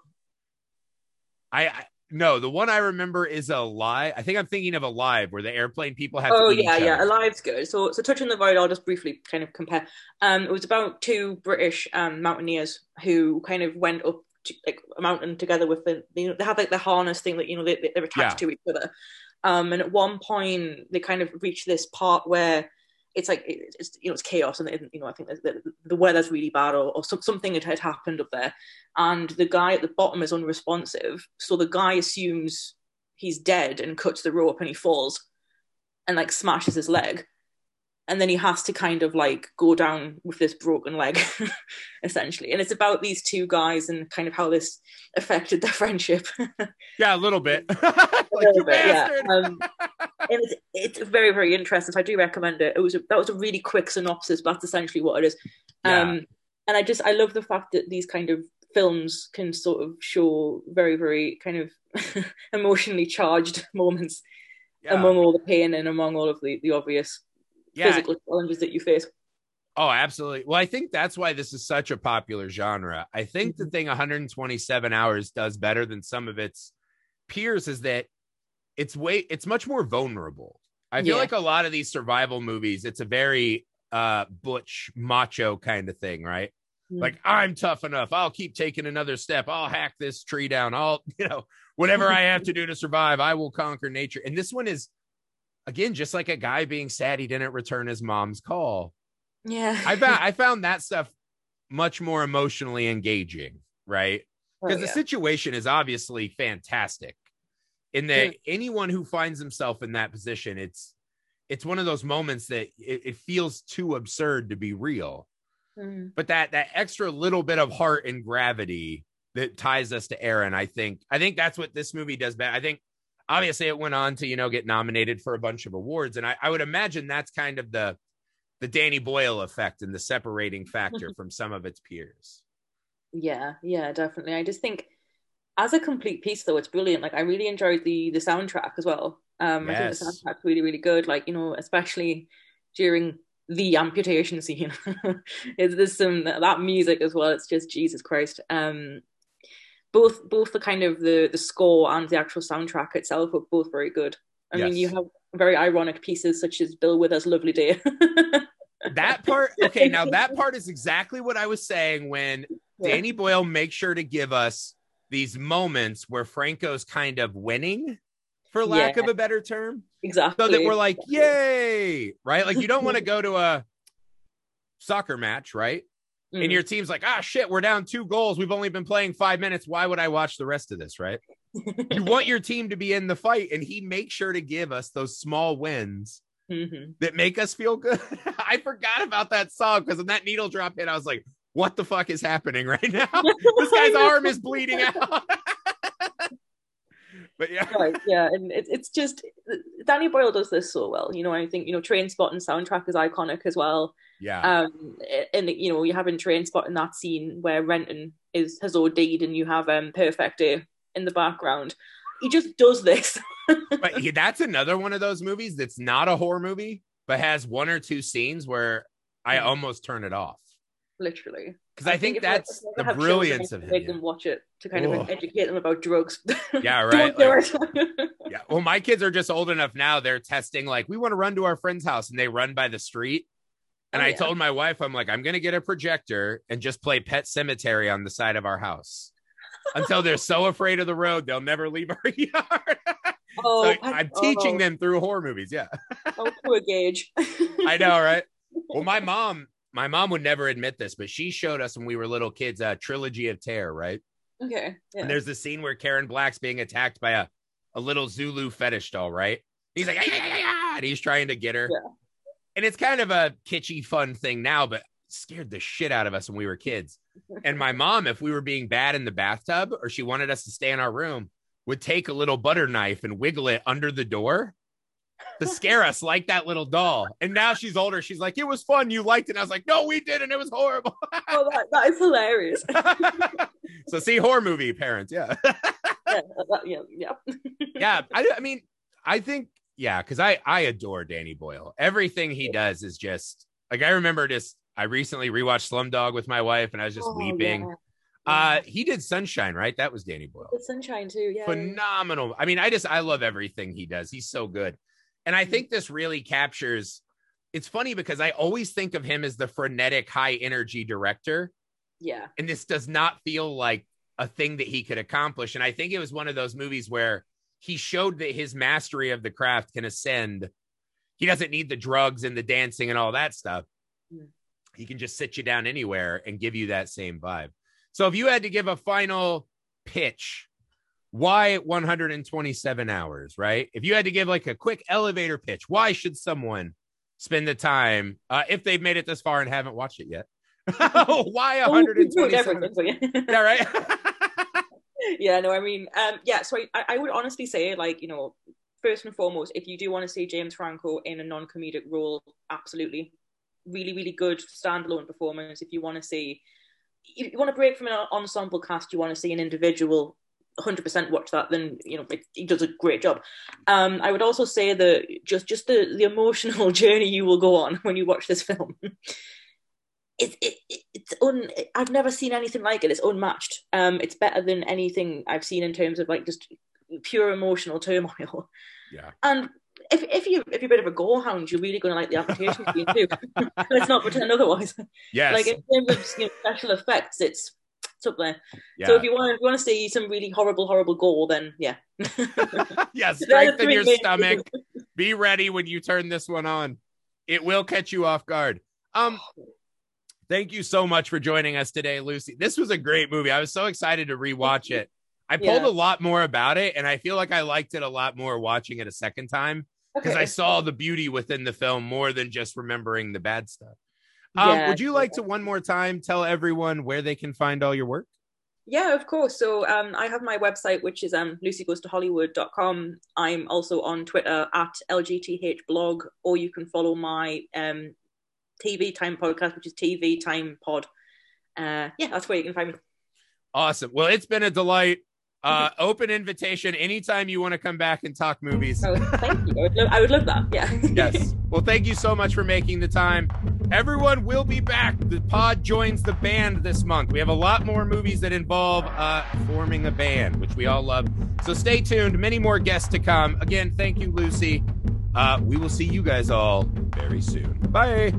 I, I no, the one I remember is Alive. I think I'm thinking of Alive, where the airplane people have Oh yeah, yeah. Alive's good. So so touching the void, I'll just briefly kind of compare. Um, it was about two British um mountaineers who kind of went up to, like a mountain together with the you know they have like the harness thing that you know they they're attached to each other. Um, and at one point they kind of reach this part where it's like it's you know it's chaos and you know I think the, the weather's really bad or, or some, something had, had happened up there, and the guy at the bottom is unresponsive. So the guy assumes he's dead and cuts the rope and he falls and like smashes his leg and then he has to kind of like go down with this broken leg essentially and it's about these two guys and kind of how this affected their friendship yeah, a little bit. like, A little bit, yeah. bastard. Um, Um, it's, it's very very interesting. So I do recommend it. It was a, that was a really quick synopsis, but that's essentially what it is. Yeah. Um, and I just I love the fact that these kind of films can sort of show very very kind of emotionally charged moments Yeah. among all the pain and among all of the the obvious yeah. physical challenges that you face. Oh, absolutely. Well, I think that's why this is such a popular genre. I think the Mhm. thing 127 hours does better than some of its peers is that it's way it's much more vulnerable. I feel Yeah. like a lot of these survival movies, it's a very uh butch macho kind of thing, right? Mm. Like I'm tough enough. I'll keep taking another step. I'll hack this tree down. I'll, you know, whatever I have to do to survive, I will conquer nature. And this one is again just like a guy being sad he didn't return his mom's call. Yeah, I found I found that stuff much more emotionally engaging, right? Oh, Because the situation is obviously fantastic. In that anyone who finds himself in that position, it's it's one of those moments that it, it feels too absurd to be real. Mm. But that that extra little bit of heart and gravity that ties us to Aron, I think I think that's what this movie does better. I think obviously it went on to you know get nominated for a bunch of awards, and I, I would imagine that's kind of the the Danny Boyle effect and the separating factor from some of its peers. Yeah, yeah, definitely. I just think as a complete piece though, it's brilliant. Like I really enjoyed the the soundtrack as well. Um I think the soundtrack's really, really good. Like, you know, especially during the amputation scene. There's some that music as well. It's just Jesus Christ. Um both both the kind of the the score and the actual soundtrack itself are both very good. I mean, you have very ironic pieces such as Bill Withers' Lovely Day. That part, okay, now that part is exactly what I was saying when Yeah. Danny Boyle makes sure to give us these moments where Franco's kind of winning, for lack Yeah. of a better term. exactly. so that we're like, yay, right? Like you don't want to go to a soccer match, right? Mm. And your team's like, ah, shit, we're down two goals. We've only been playing five minutes. Why would I watch the rest of this, right? you want your team to be in the fight, and he makes sure to give us those small wins Mhm. that make us feel good. I forgot about that song because when that needle drop hit, I was like, what the fuck is happening right now? this guy's arm is bleeding out. but yeah. right yeah and it, it's just danny boyle does this so well you know i think you know Trainspotting soundtrack is iconic as well Yeah. um and you know you have in Trainspotting that scene where renton is has OD'd and you have um perfect day in the background he just does this but he- that's another one of those movies that's not a horror movie, but has one or two scenes where I Mhm. almost turn it off. Literally Because I, think, if I- that's if I the brilliance children, of I him. make them watch it to kind of educate them about drugs Yeah, right. Like, yeah. Well, my kids are just old enough now. They're testing, like, we want to run to our friend's house and they run by the street. And Oh, I yeah. told my wife, I'm like, I'm going to get a projector and just play Pet Sematary on the side of our house until they're so afraid of the road, they'll never leave our yard. oh, So I'm teaching oh, them through horror movies. Yeah. oh poor gage I know, right? Well, my mom, my mom would never admit this, but she showed us when we were little kids a trilogy of terror, right? okay yeah. And there's the scene where Karen Black's being attacked by a, a little Zulu fetish doll, right? He's like, "Ah, yeah, yeah, yeah," and he's trying to get her. Yeah. And it's kind of a kitschy, fun thing now, but scared the shit out of us when we were kids. And my mom, if we were being bad in the bathtub or she wanted us to stay in our room, would take a little butter knife and wiggle it under the door to scare us like that little doll. And now she's older. She's like, it was fun. You liked it. And I was like, no, we didn't. It was horrible. oh that, that is hilarious so see horror movie parents. Yeah. yeah, yeah, yeah. yeah. I, I mean, I think, yeah, because I, I adore Danny Boyle. Everything he does is just like, I remember just, I recently rewatched Slumdog with my wife and I was just Oh, weeping. yeah. Uh, he did Sunshine, right? That was Danny Boyle. Sunshine too. Yeah. phenomenal. I mean, I just I love everything he does. He's so good. And I think this really captures it's funny because I always think of him as the frenetic, high energy director, Yeah. and this does not feel like a thing that he could accomplish. And I think it was one of those movies where he showed that his mastery of the craft can ascend. He doesn't need the drugs and the dancing and all that stuff. Mm. He can just sit you down anywhere and give you that same vibe. So if you had to give a final pitch, why 127 hours, right? If you had to give like a quick elevator pitch, why should someone spend the time uh, if they've made it this far and haven't watched it yet? why Oh, we ruined 127? everything for you. Is that right? yeah, no, I mean, um, yeah. So I, I would honestly say, like, you know, first and foremost, if you do want to see James Franco in a non-comedic role, absolutely, really, really good standalone performance. If you want to see, if you want to break from an ensemble cast, you want to see an individual. 100% watch that then you know he does a great job um i would also say that just just the the emotional journey you will go on when you watch this film it, it, it's un i've never seen anything like it it's unmatched um it's better than anything i've seen in terms of like just pure emotional turmoil Yeah. and if, if you if you're a bit of a gore hound, you're really going to like the application scene too. Let's not pretend otherwise. Yes. Like in terms of you know, special effects, it's it's up there. yeah. So if you want if you want to see some really horrible horrible gore, then yeah. yeah, strengthen your stomach. Be ready when you turn this one on. It will catch you off guard. Um, thank you so much for joining us today, Lucy. This was a great movie. I was so excited to rewatch it. I pulled Yeah. a lot more about it, and I feel like I liked it a lot more watching it a second time because Okay. I saw the beauty within the film more than just remembering the bad stuff. Um, Yeah. would you like to one more time tell everyone where they can find all your work? Yeah, of course. So um, I have my website, which is um, lucygoestohollywood.com. I'm also on Twitter at LGTHblog, or you can follow my um, TV Time podcast, which is TV Time Pod. Uh, yeah, that's where you can find me. Awesome. Well, it's been a delight. Uh, open invitation anytime you want to come back and talk movies. So thank you. I would, love, I would love that. Yeah. Yes. Well, thank you so much for making the time. Everyone will be back. The pod joins the band this month. We have a lot more movies that involve uh, forming a band, which we all love. So stay tuned. Many more guests to come. Again, thank you, Lucy. Uh, we will see you guys all very soon. Bye.